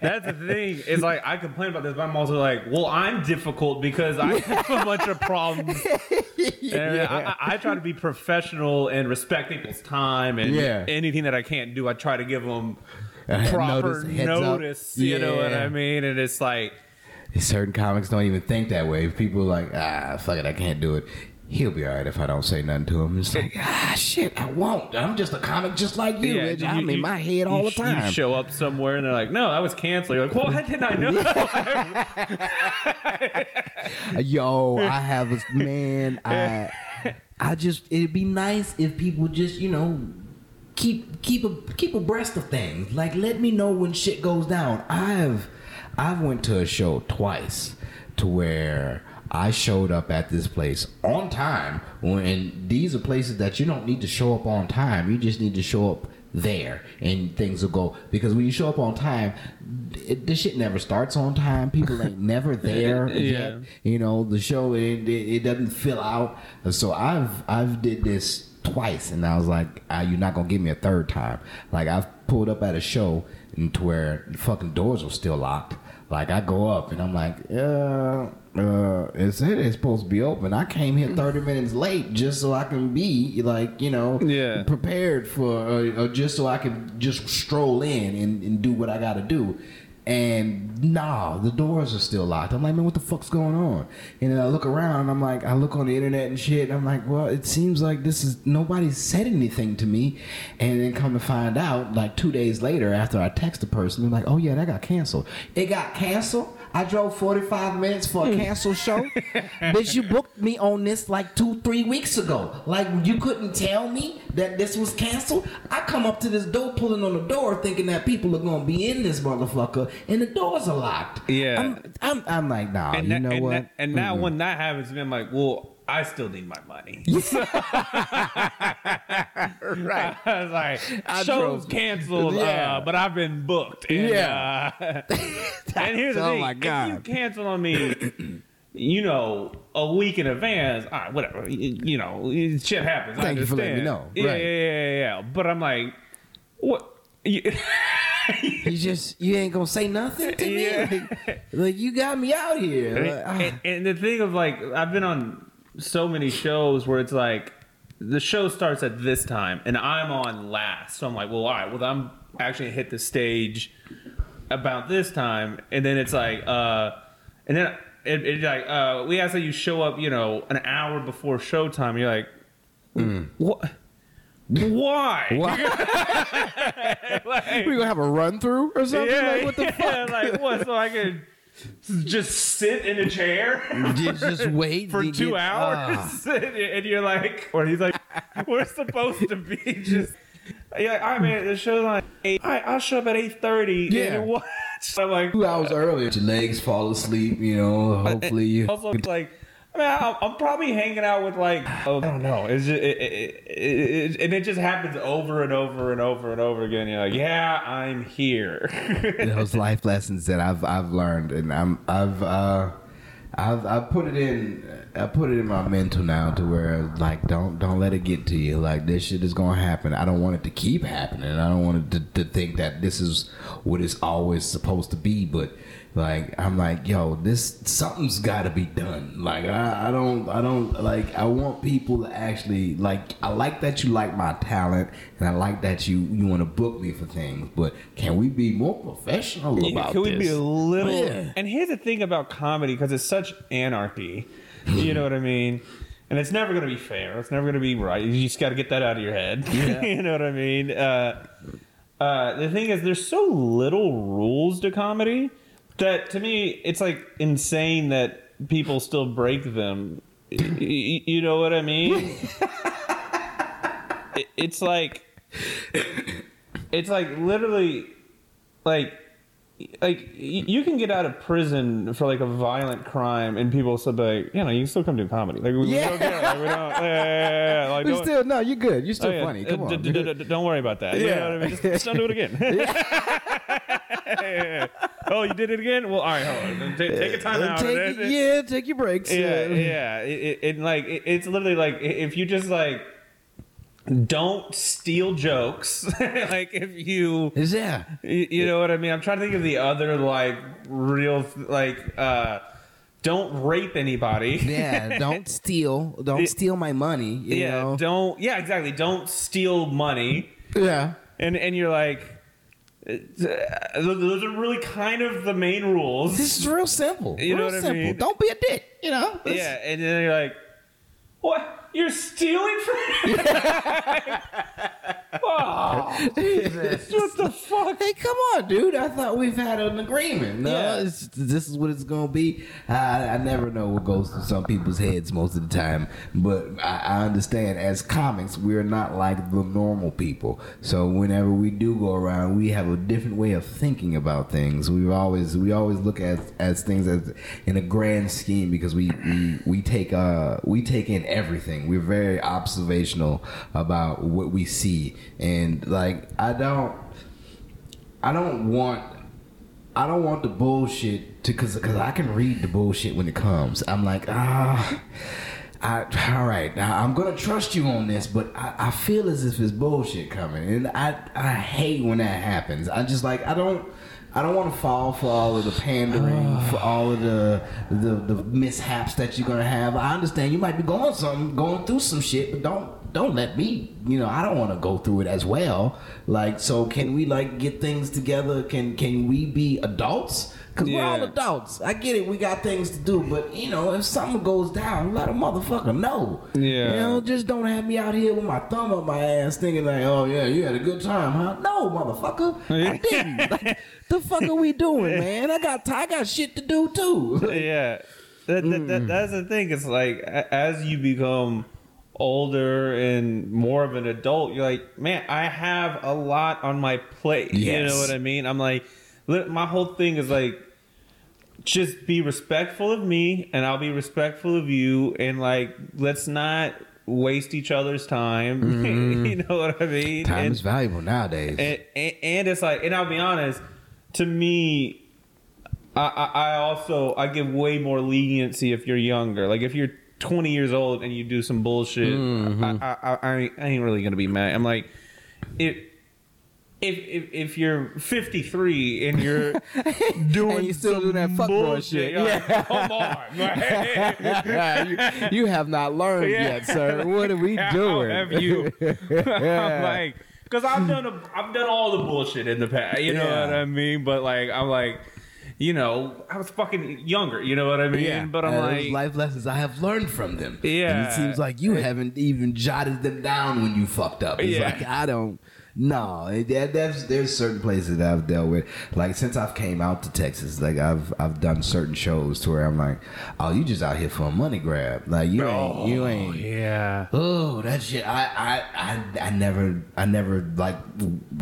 that's the thing. Is like I complain about this, but I'm also like, well, I'm difficult because I (laughs) have a bunch of problems. (laughs) And I, I, I try to be professional and respect people's time, and Yeah. anything that I can't do, I try to give them Uh, proper notice, heads up. notice. You know what I mean? And it's like, Certain comics don't even think that way. People are like, ah, fuck it, I can't do it. He'll be all right if I don't say nothing to him. It's like, ah, shit, I won't. I'm just a comic just like you. yeah. I'm in my head all the time. You show up somewhere and they're like, "No, that was canceled." You're like, "Well, how did I know?" (laughs) Yo, I have a man. I, I just it'd be nice if people just you know keep keep a keep abreast of things. Like let me know when shit goes down. I've I've went to a show twice to where. I showed up at this place on time. When these are places that you don't need to show up on time. You just need to show up there, and things will go. Because when you show up on time, it, this shit never starts on time. People ain't (laughs) never there Yeah. yet. You know, the show it, it, it doesn't fill out. So I've I've did this twice, and I was like, ah, you're not gonna give me a third time. Like I've pulled up at a show and to where the fucking doors were still locked. Like I go up and I'm like, uh, uh, it said it's supposed to be open. I came here 30 (laughs) minutes late just so I can be like, you know, Yeah. prepared for, uh, or just so I can just stroll in and, and do what I got to do. And nah, the doors are still locked. I'm like, man, what the fuck's going on? And then I look around. I'm like, I look on the internet and shit. And I'm like, well, it seems like this is nobody said anything to me. And then come to find out, like two days later, after I text the person, they're like, oh yeah, that got canceled. It got canceled. I drove 45 minutes for a hmm. canceled show. (laughs) Bitch, you booked me on this like two, three weeks ago. Like, you couldn't tell me that this was canceled. I come up to this door, pulling on the door, thinking that people are going to be in this motherfucker, and the doors are locked. Yeah. I'm, I'm, I'm like, nah, and you that- know and what? that- and now when that happens to me, I'm like, "Well, I still need my money." (laughs) right. I was like, I "Show's canceled, Yeah. uh, but I've been booked." And, Yeah. uh, (laughs) and here's the Oh thing: my if you cancel on me, (clears throat) you know, a week in advance, all right, whatever. You, know, shit happens. I Thank you for letting me know. Yeah, Right. yeah, yeah, yeah, yeah. But I'm like, what? (laughs) You- just, you ain't going to say nothing to me? Yeah. Like, like, you got me out here. and, Like, ah. and- and the thing of like, I've been on so many shows where it's like, the show starts at this time and I'm on last. So I'm like, well, all right, well, I'm actually hit the stage about this time. And then it's like, uh, and then it, it's like, uh, we ask that you show up, you know, an hour before showtime. You're like, what? Why? like, (laughs) (laughs) we gonna have a run through or something? yeah, like, what the yeah, fuck? like what? So I could (laughs) just sit in a chair (laughs) just, just wait for two get- hours, (laughs) ah. and you're like, or he's like, we're supposed to be just. You're like, right, man, the show's like eight. Right, I'll show up at eight thirty. Yeah. and watch. I'm like, two hours earlier. Your legs fall asleep. You know. Hopefully you. also it's like. I mean, I'm, I'm probably hanging out with like (sighs) oh, I don't know. It's just, it, it, it, it, and it just happens over and over and over and over again. You're like, yeah, I'm here. (laughs) those life lessons that I've I've learned, and I'm I've uh, I've I've put it in I put it in my mental now to where like don't don't let it get to you. Like this shit is gonna happen. I don't want it to keep happening. I don't want it to, to think that this is what it's always supposed to be. But like I'm like yo, this something's got to be done. Like I, I don't I don't like I want people to actually like I like that you like my talent and I like that you you want to book me for things. But can we be more professional about this? Can we be a little? Yeah. And here's the thing about comedy because it's such anarchy. You know what I mean? And it's never going to be fair. It's never going to be right. You just got to get that out of your head. (laughs) you know what I mean? Uh, uh, the thing is, there's so little rules to comedy that to me, it's like insane that people still break them. You know what I mean? (laughs) It- It's like, it's like literally, like like you can get out of prison for like a violent crime, and people still be like, you know, you can still come do comedy. Like we, we don't care. Like, we don't. Yeah, yeah, yeah, yeah. Like, We don't- still no, you're good. You're still oh, yeah, funny. uh, Come d- on. d- d- d- don't worry about that. You Yeah. know what I mean? Just, just don't do it again. Yeah. (laughs) (laughs) Oh, you did it again? Well, all right, hold on. Take, take a time out. Take, yeah, take your breaks. yeah, yeah. It, it, it like it, it's literally like if you just like don't steal jokes. (laughs) like if you is Yeah. you, you know what I mean? I'm trying to think of the other like real like uh don't rape anybody. Yeah, (laughs) don't steal. Don't steal my money. You yeah, know? don't yeah, exactly. Don't steal money. Yeah. And and you're like uh, those are really kind of the main rules. This is real simple. You know real what I simple. mean? Don't be a dick. You know? It's- Yeah, and then you're like, what? You're stealing from me? (laughs) oh, Jesus. (laughs) What the fuck? Hey, come on, dude. I thought we've had an agreement. No, Yeah. it's, this is what it's going to be. I, I never know what goes through some people's heads most of the time, but I, I understand as comics, we're not like the normal people. So whenever we do go around, we have a different way of thinking about things. We always we always look at as things as in a grand scheme because we we, we take uh we take in everything. We're very observational about what we see, and like I don't. I don't want I don't want the bullshit to cause, cause I can read the bullshit when it comes. I'm like, ah I, all right, now I'm gonna trust you on this, but I, I feel as if it's bullshit coming, and I I hate when that happens. I just like I don't I don't want to fall for all of the pandering, for ah. all of the, the the mishaps that you're gonna have. I understand you might be going some going through some shit, but don't don't let me. You know, I don't want to go through it as well. Like, so can we like get things together? Can can we be adults? Cause we're all adults. I get it. We got things to do, but you know, if something goes down, let a motherfucker know. Yeah. You know, just don't have me out here with my thumb up my ass, thinking like, oh yeah, you had a good time, huh? No, motherfucker, I didn't. (laughs) Like, the fuck are we doing, man? I got I got shit to do too. (laughs) yeah, that, that, that, mm. that's the thing. It's like as you become older and more of an adult, you're like, man, I have a lot on my plate. You know what I mean? I'm like, my whole thing is like, just be respectful of me, and I'll be respectful of you, and like, let's not waste each other's time. (laughs) Mm-hmm. you know what I mean? Time And- is valuable nowadays. and, and, and it's like, and I'll be honest, to me, I, I, I also I give way more leniency if you're younger. Like if you're 20 years old and you do some bullshit, mm-hmm. I, I, I, I ain't- I ain't really gonna be mad. I'm like, if if if, if you're 53 and you're doing (laughs) And you still do that fuck boy shit. you're like, come on, man. (laughs) you, you have not learned Yeah. yet, sir. What are we (laughs) How doing? have you? I'm like, because I've done a, I've done all the bullshit in the past. You know Yeah. what I mean? But like, I'm like, you know, I was fucking younger. You know what I mean? Yeah. But I'm those like, life lessons I have learned from them. Yeah. and it seems like you haven't even jotted them down when you fucked up. It's Yeah. like I don't. No, that's there's certain places that I've dealt with. Like since I've came out to Texas, like I've I've done certain shows to where I'm like, oh, you just out here for a money grab. Like you ain't you ain't. yeah. Oh, that shit! I, I, I, I never, I never like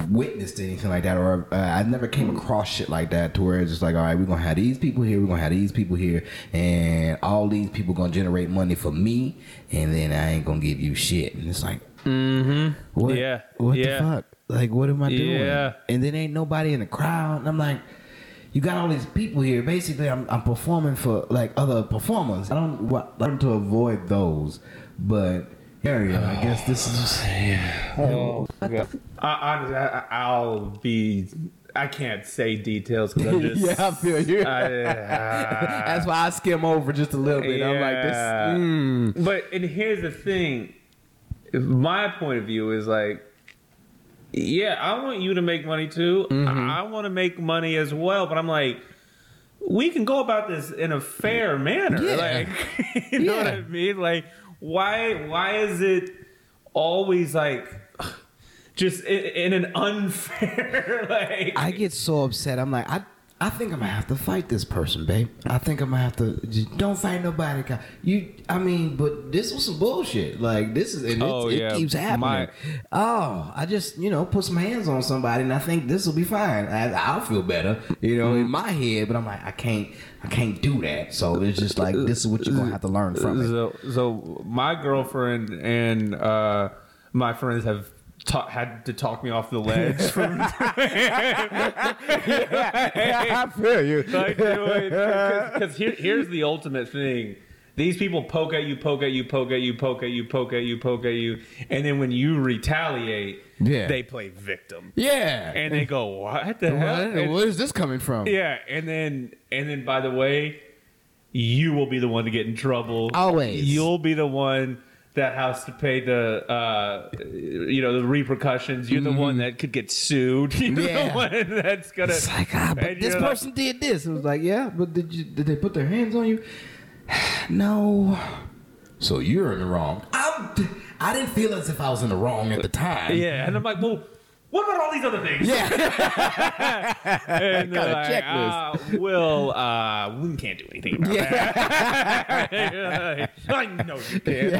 witnessed anything like that, or uh, I never came across shit like that to where it's just like, all right, we're gonna have these people here, we're gonna have these people here, and all these people gonna generate money for me, and then I ain't gonna give you shit, and it's like, Mm-hmm. what? Yeah, what yeah. the fuck? Like, what am I doing? Yeah. And then ain't nobody in the crowd, and I'm like. You got all these people here. Basically, I'm, I'm performing for like other performers. I don't want learn to avoid those, but area. I guess this is just Oh, God. I, honestly, I, I'll be. I can't say details because I'm (laughs) just. yeah, I feel you. I, uh, (laughs) That's why I skim over just a little bit. I'm like this. Yeah. Mm. But and here's the thing, my point of view is like, yeah, I want you to make money too. Mm-hmm. I, want to make money as well, but I'm like, we can go about this in a fair manner. Yeah. Like, (laughs) you know what I mean? Like, why why is it always like just in, in an unfair (laughs) like? I get so upset. I'm like, I I think I'm gonna have to fight this person, babe. I think I'm gonna have to just don't fight nobody. You, I mean, but this was some bullshit. Like this is, and Oh, it, yeah. it keeps happening. My- oh, I just you know put some hands on somebody, and I think this will be fine. I, I'll feel better, you know, Mm-hmm. in my head. But I'm like, I can't, I can't do that. So it's just like this is what you're gonna have to learn from it. So, so my girlfriend and uh, my friends have ta- had to talk me off the ledge (laughs) from I feel you. (laughs) because here, here's the ultimate thing. These people poke at you, poke at you, poke at you, poke at you, poke at you, poke at you, and then when you retaliate, Yeah. they play victim, Yeah. and they go, "What the what? hell?" Where's this coming from? yeah, and then and then by the way, you will be the one to get in trouble. Always. you'll be the one that has to pay the uh, you know the repercussions. You're the one that could get sued. (laughs) You're Mm-hmm. Yeah. the one that's gonna. It's like, ah, but this you're like- person did this. It was like, yeah, but did you did they put their hands on you? (sighs) no. So you're in the wrong. I'm, I didn't feel as if I was in the wrong at the time. yeah, and I'm like, well. What about all these other things? Yeah. (laughs) and they're (laughs) Got a like, checklist. uh, well, uh, we can't do anything about that. (laughs) I know you can.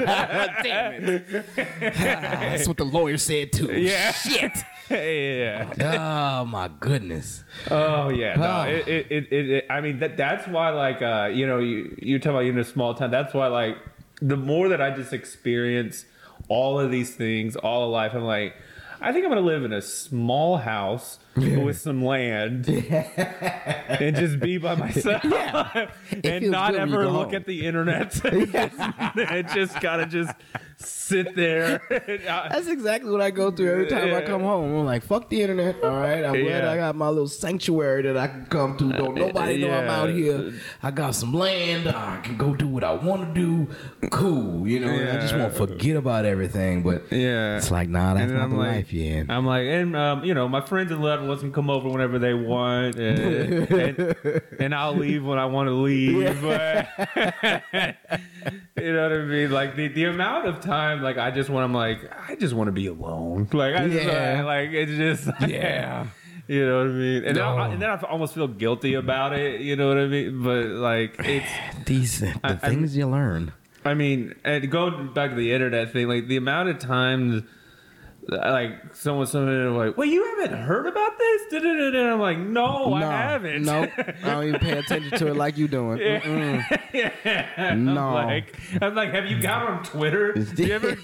Damn it. That's what the lawyer said too. Yeah. Shit. yeah. Oh my goodness. Oh yeah, no, Ah. it, it, it, it, it- I mean, that that's why, like, uh, you know, you you talk about you're in a small town. That's why, like, the more that I just experience all of these things all of life, I'm like, I think I'm gonna live in a small house with some land (laughs) and just be by myself Yeah. (laughs) And not you ever look home. at the internet. (laughs) and just gotta just sit there. I- That's exactly what I go through every time I come home. I'm like, fuck the internet. All right. I'm glad I got my little sanctuary that I can come to. Don't nobody know I'm out here. I got some land. I can go do what I want to do. Cool. You know, I just want to forget about everything. But Yeah. it's like, nah, that's not I'm the like, life you're in. I'm like, and um, you know, my friends and loved ones can come over whenever they want, (laughs) and, and, and I'll leave when I want to leave. (laughs) You know what I mean? Like the, the amount of time, like I just want, I'm like, I just want to be alone. (laughs) Like I just, Yeah. like it's just, Yeah. You know what I mean? And, then I, and then I almost feel guilty about it. You know what I mean? But like, it's. These the I- things you learn. I mean, and going back to the internet thing, like the amount of times, like someone, someone like, "Well, you haven't heard about this?" Da-da-da-da. I'm like, "No, I haven't." No, (laughs) I don't even pay attention to it like you doing. (laughs) I'm No. like, I'm like, have you got on Twitter? (laughs) Do you ever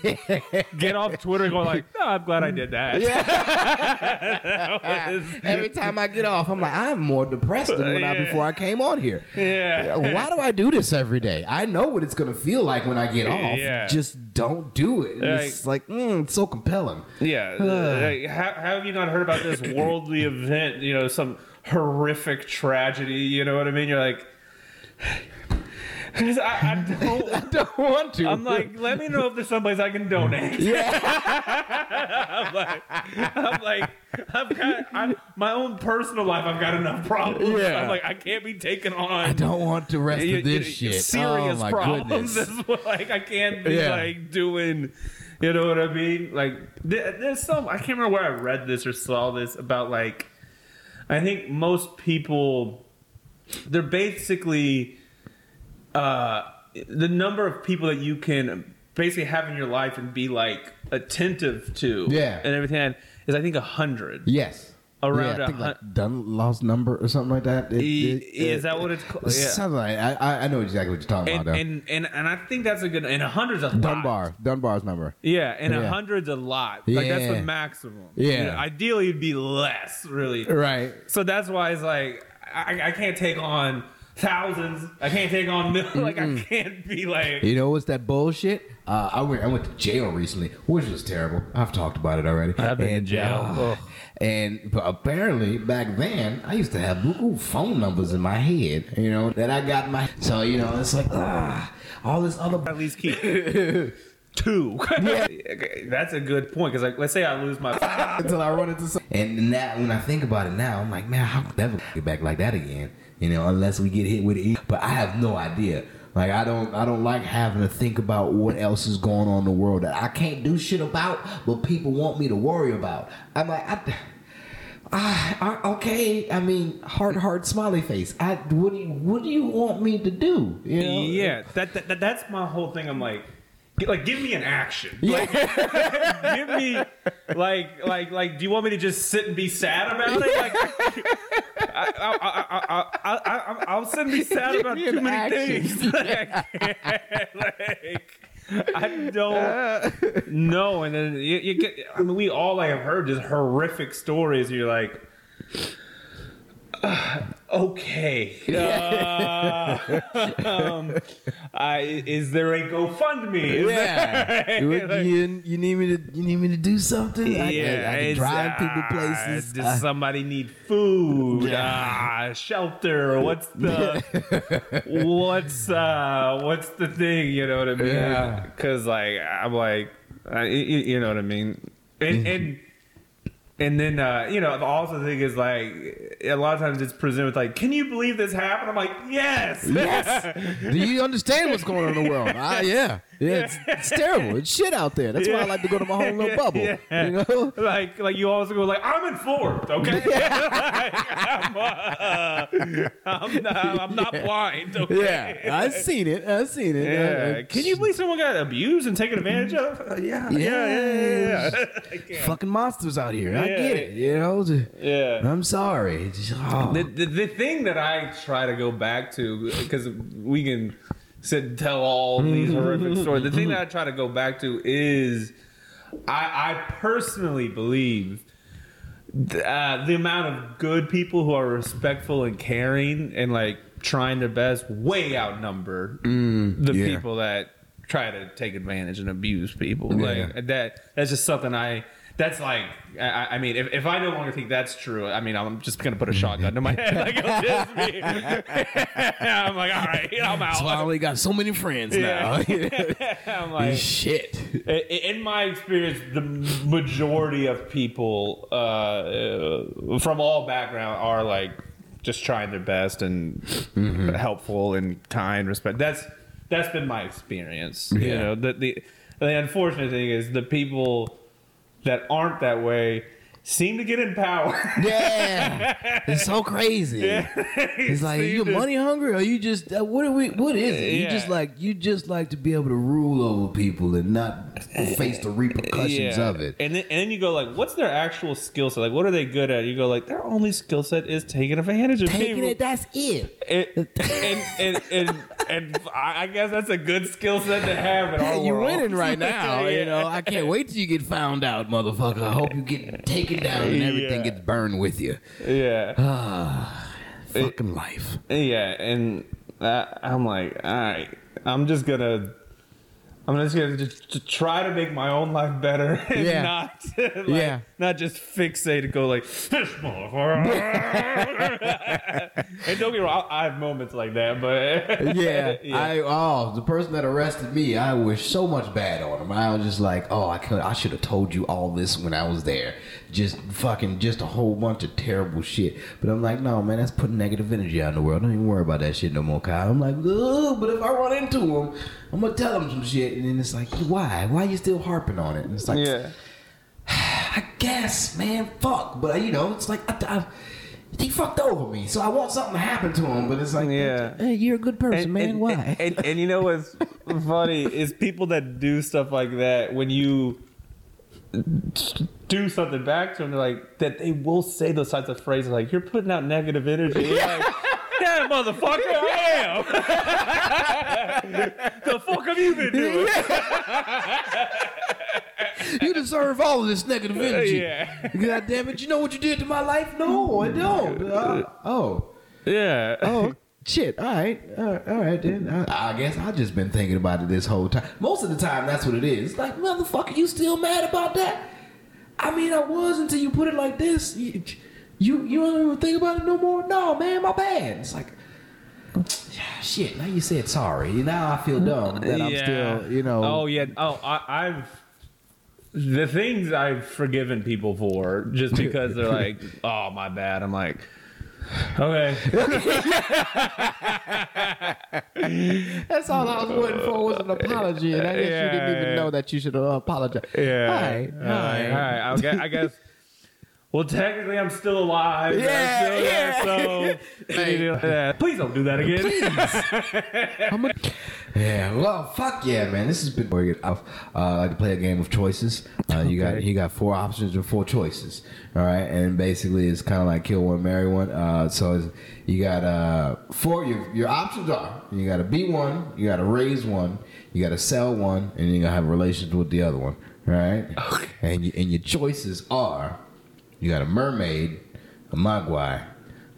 get off Twitter and go like, "No, I'm glad I did that." That was- Every time I get off, I'm like, I'm more depressed than when I before I came on here. yeah. Why do I do this every day? I know what it's gonna feel like when I get off. Yeah. Just don't do it. It's like mm, it's so compelling. Yeah. (sighs) like, how, how have you not heard about this (clears throat) worldly event? You know, some horrific tragedy. You know what I mean? You're like, (sighs) I, I (laughs) don't. I don't want to. I'm like, let me know if there's someplace I can donate. (laughs) I'm like, I'm like, I've got I, my own personal life. I've got enough problems. Yeah. I'm like, I can't be taken on. I don't want the rest you- of this you- shit. Oh serious oh problems. (laughs) goodness. Is like I can't be Yeah. like doing. You know what I mean? Like there's some. I can't remember where I read this or saw this about like. I think most people, they're basically, uh, the number of people that you can basically have in your life and be like attentive to, Yeah. and everything is I think a hundred. Yes. Around yeah, I a think hun- like Dunlaw's number or something like that. It- E- it- is that what it's called? Yeah. Something like I, I I know exactly what you're talking And, about. Though. and and and I think that's a good and a hundred's a lot. Dunbar, Dunbar's number. Yeah, and a Yeah. hundred's a lot. Like that's the maximum. Yeah. You know, ideally, it'd be less, really. Right. So that's why it's like I, I can't take on thousands. I can't take on mil- (laughs) like I can't be like You know what's that bullshit? Uh, I went I went to jail recently, which was terrible. I've talked about it already. I've been in jail. uh, Ugh. And apparently back then I used to have Google phone numbers in my head, you know, that I got my so you know it's like ah all this other at least keep (laughs) two. (laughs) Okay, that's a good point because like let's say I lose my (laughs) until I run into some. And now, when I think about it now, I'm like, man, how could never get back like that again? You know, unless we get hit with it. But I have no idea. Like I don't, I don't like having to think about what else is going on in the world that I can't do shit about, but people want me to worry about. I'm like, I, I, I, okay, I mean, heart, heart, smiley face. I, what do you, what do you want me to do? You know? Yeah, that, that, that that's my whole thing. I'm like, like give me an action. Like, (laughs) give me like like like. Do you want me to just sit and be sad about it? Like, I, I, I, I, I, I, I'll sit and be sad about Give me too many action. things. (laughs) Like, like, I don't know. And then you, you get. I mean, we all like have heard just horrific stories. You're like. (sighs) Okay. Uh, (laughs) um, I, is there a GoFundMe? Is Yeah, there- (laughs) you, like- (laughs) you, you need me to you need me to do something? I, yeah, can, I can drive people ah, places. Does I- somebody need food? Yeah. Ah, shelter? What's the what's uh what's the thing? You know what I mean? Yeah. Because like I'm like, I, you, you know what I mean? And and and then uh, you know the also thing is like a lot of times it's presented like, can you believe this happened? I'm like, yes, Yes. (laughs) Do you understand what's going on in the world? (laughs) Ah, yeah. Yeah, it's, it's terrible. It's shit out there. That's why I like to go to my own little bubble. Yeah. You know? (laughs) like like you always go like I'm in informed, okay? Like, I'm, uh, I'm not I'm not blind, okay? Yeah, I've seen it. I've seen it. Yeah. Uh, Can you believe someone got abused and taken advantage of? Uh, yeah, yeah, yeah, yeah. yeah. I. Fucking monsters out here. I Yeah. get it. You know? Yeah. I'm sorry. Just- oh. The, the, the thing that I try to go back to, because we can sit and tell all these horrific stories. The thing that I (laughs) try to go back to is I, I personally believe th- uh, the amount of good people who are respectful and caring and like trying their best way outnumber the yeah. people that try to take advantage and abuse people. Yeah. Like that. That's just something I. That's like, I, I mean, if, if I no longer think that's true, I mean, I'm just gonna put a shotgun to my (laughs) head. Like, it'll just (laughs) I'm like, all right, I'm That's why I out. only got so many friends now. (laughs) I'm like, Shit. In my experience, the majority of people uh, uh, from all background are like just trying their best and helpful and kind, respect. That's that's been my experience. You know, the, the the unfortunate thing is the people that aren't that way seem to get in power. (laughs) Yeah, it's so crazy. It's like are you money hungry, or you just uh, what are we? What is it? You Yeah. just like you just like to be able to rule over people and not face the repercussions of it. And then, and then you go like, what's their actual skill set? Like, what are they good at? You go like, their only skill set is taking advantage of Taking people. it, that's it. and, and, and, and, I guess that's a good skill set to have in (laughs) our You're world. winning right (laughs) now. You know, I can't wait till you get found out, motherfucker. I hope you get taken down and everything Yeah. gets burned with you. Yeah, Ah, fucking life. yeah, and uh, I'm like, all right, I'm just gonna. I'm just gonna just, just try to make my own life better (laughs) and Yeah. not, (laughs) like, Yeah. not just fixate and go like this motherfucker. (laughs) and don't get me wrong, I have moments like that, but yeah, I oh the person that arrested me, I wish so much bad on him. I was just like, oh, I could, I should have told you all this when I was there. Just fucking, just a whole bunch of terrible shit. But I'm like, no, man, that's putting negative energy out in the world. Don't even worry about that shit no more, Kyle. I'm like, Ugh, but if I run into him, I'm gonna tell him some shit, and then it's like, why? Why you still harping on it? And it's like, yeah. I guess, man, fuck. But you know, it's like I, I, he fucked over me, so I want something to happen to him. But it's like, Yeah. hey, you're a good person, man. and, Why? And, and, and you know what's (laughs) funny is people that do stuff like that when you do something back to them, they're like that they will say those types of phrases like "You're putting out negative energy." You're like, (laughs) yeah, motherfucker, I am. (laughs) the fuck have you been doing? (laughs) you deserve all of this negative energy. Yeah, God damn it! You know what you did to my life? No, I don't. Uh, oh, yeah. oh, shit. All right, all right, all right then. I, I guess I just been thinking about it this whole time. Most of the time, that's what it is. It's like, motherfucker, you still mad about that? I mean, I was until you put it like this. You, you, you don't even think about it no more. No, man, my bad. It's like. Shit! Now you said sorry. Now I feel dumb that I'm still, you know. Oh yeah. Oh, I, I've the things I've forgiven people for just because they're like, (laughs) "Oh, my bad." I'm like, okay. (laughs) That's all I was waiting for was an apology, and I guess you didn't Yeah. even know that you should apologize. Yeah. All right, all All right. right. I guess, I guess Well, technically, I'm still alive. Yeah, I'm still yeah. there, so (laughs) Hey. Yeah. please don't do that again. (laughs) How much? Yeah, well, fuck yeah, man. This has been very good. Uh, I like to play a game of choices. Uh, You got you got four options or four choices. All right, and basically it's kind of like kill one, marry one. Uh, so it's, you got uh, four. Your your options are you got to be one, you got to raise one, you got to sell one, and you got to have relations with the other one. All right, Okay. and you, and your choices are you got a mermaid, a mogwai,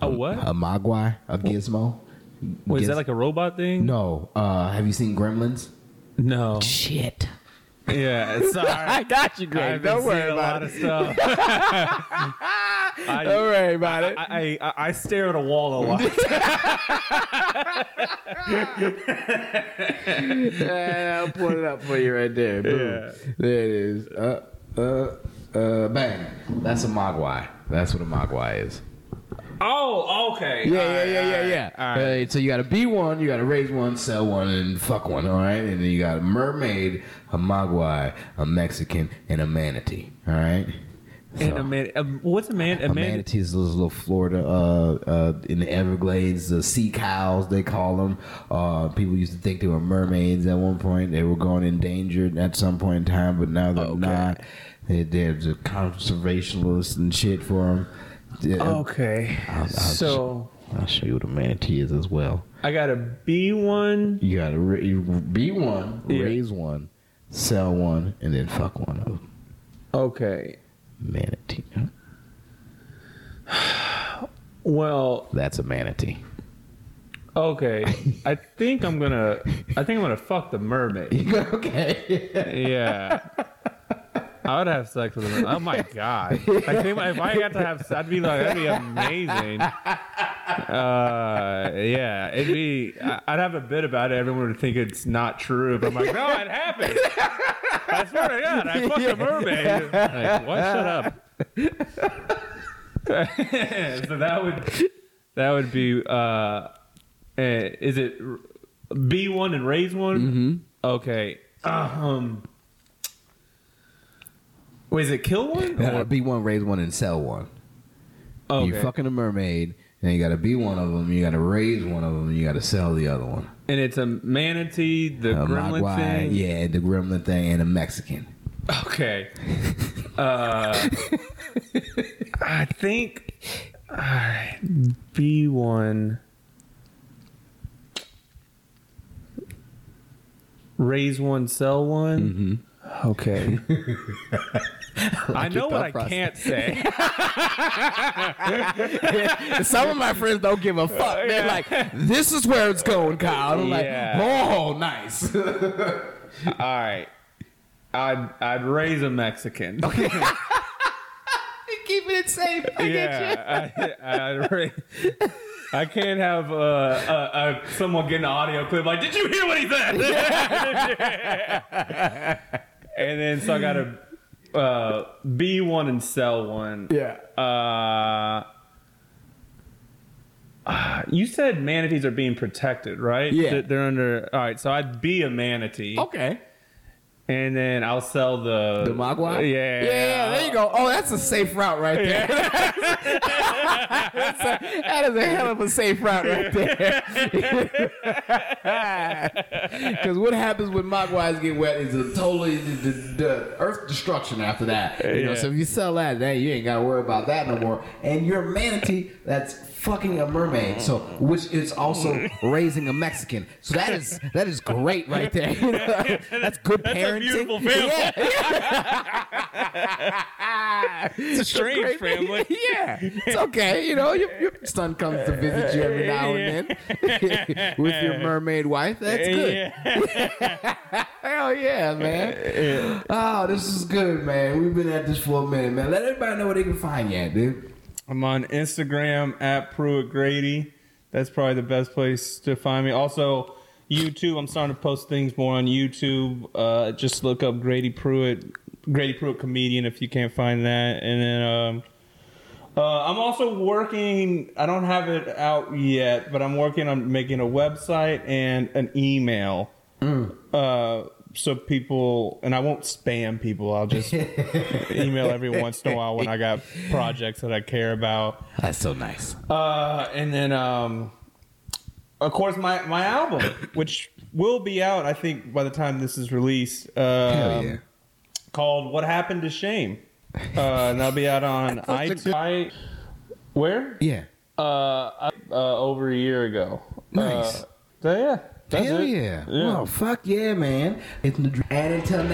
A what? a mogwai, a gizmo. Wait, is Giz- that like a robot thing? no. Uh, have you seen Gremlins? No. Shit. Yeah, sorry. (laughs) I got you, I've been seeing a lot of stuff. (laughs) I, Don't worry about it. I, I, I stare at a wall a lot. (laughs) Yeah, I'll put it up for you right there. Boom. Yeah. There it is. Uh, uh, uh, bang. That's a mogwai. That's what a mogwai is. Oh, okay. Yeah, All yeah, right, yeah, yeah, yeah. all right. Uh, so you got to be one, you got to raise one, sell one, and fuck one. All right, and then you got a mermaid, a mogwai, a Mexican, and a manatee. All right. And a man, um, what's a man? A, A man? manatee is those little Florida uh, uh, in the Everglades, the sea cows they call them. Uh, people used to think they were mermaids at one point. They were going endangered at some point in time, but now they're Okay. not. They, there's a conservationalist and shit for them. Okay. I'll- I'll so I'll show you what a manatee is as well. I got a B one. You gotta ra- you be one, Yeah. raise one, sell one, and then fuck one of them. Okay. Manatee. (sighs) Well, That's a manatee. okay. (laughs) I think I'm gonna. I think I'm gonna fuck the mermaid. (laughs) okay. Yeah. (laughs) I would have sex with a mermaid. Oh my god! I think if I got to have, sex, I'd be like, that'd be amazing. Uh, yeah, it'd be. I'd have a bit about it. Everyone would think it's not true, but I'm like, no, it happened. I swear to God, I fucked a mermaid. Like, what? Shut up. (laughs) so that would that would be. Uh, eh, is it B one and raise one? Mm-hmm. Okay. Um. Wait, is it kill one? Uh, Or, be one, raise one, and sell one. okay. You fucking a mermaid, and you got to be one of them. You got to raise one of them. and You got to sell the other one. and it's a manatee, the A gremlin Mogwai, thing. yeah, the gremlin thing, and a Mexican. Okay. (laughs) Uh, I think alright, B one. Raise one, sell one. Okay. (laughs) (laughs) I know what I thought can't say. (laughs) Some of my friends don't give a fuck. They're Yeah. like, "This is where it's going, Kyle." I'm Yeah. like, "Oh, nice." All right. I'd I'd raise a Mexican. Keeping it safe. yeah, I, I'd raise. I can't have uh, uh, uh, someone get an audio clip like, "Did you hear what he said?" And then so I got to uh, B one and sell one. Yeah. Uh, uh, you said manatees are being protected, right? Yeah. They're under. All right, so I'd be a manatee. Okay. And then I'll sell the The Mogwai? Yeah, Yeah, there you go. Oh, that's a safe route right there. That's (laughs) a- that is a hell of a safe route right there. (laughs) Because what happens when Mogwais get wet is a totally the, the, the earth destruction after that. You know, Yeah. so if you sell that, then you ain't got to worry about that no more. And your manatee, that's fucking a mermaid. So, which is also (laughs) raising a Mexican. So that is that is great right there. That's good a parenting. beautiful family. Yeah. (laughs) It's a strange family. (laughs) yeah, it's okay. You know, your, your son comes to visit you every now and then (laughs) with your mermaid wife. That's good. Hell yeah, man. Oh, this is good, man. We've been at this for a minute, man. Let everybody know where they can find you, at, dude. I'm on Instagram at Pruitt Grady. That's probably the best place to find me. Also, YouTube. I'm starting to post things more on YouTube. Uh, just look up Grady Pruitt, Grady Pruitt comedian if you can't find that. And then um, uh, I'm also working. I don't have it out yet, but I'm working on making a website and an email. Uh, so people and I won't spam people. I'll just (laughs) email every once in a while when I got projects that I care about. That's so nice. Uh, and then, um, of course, my my album, which will be out, I think, by the time this is released. Uh, Hell yeah. Called "What Happened to Shame," uh, and that'll be out on (laughs) iTunes. I, where? Yeah. Uh, I- uh, over a year ago. Nice. Uh, so yeah. That's Hell it. yeah. Yeah. Well, fuck yeah, man. It's the dr- and until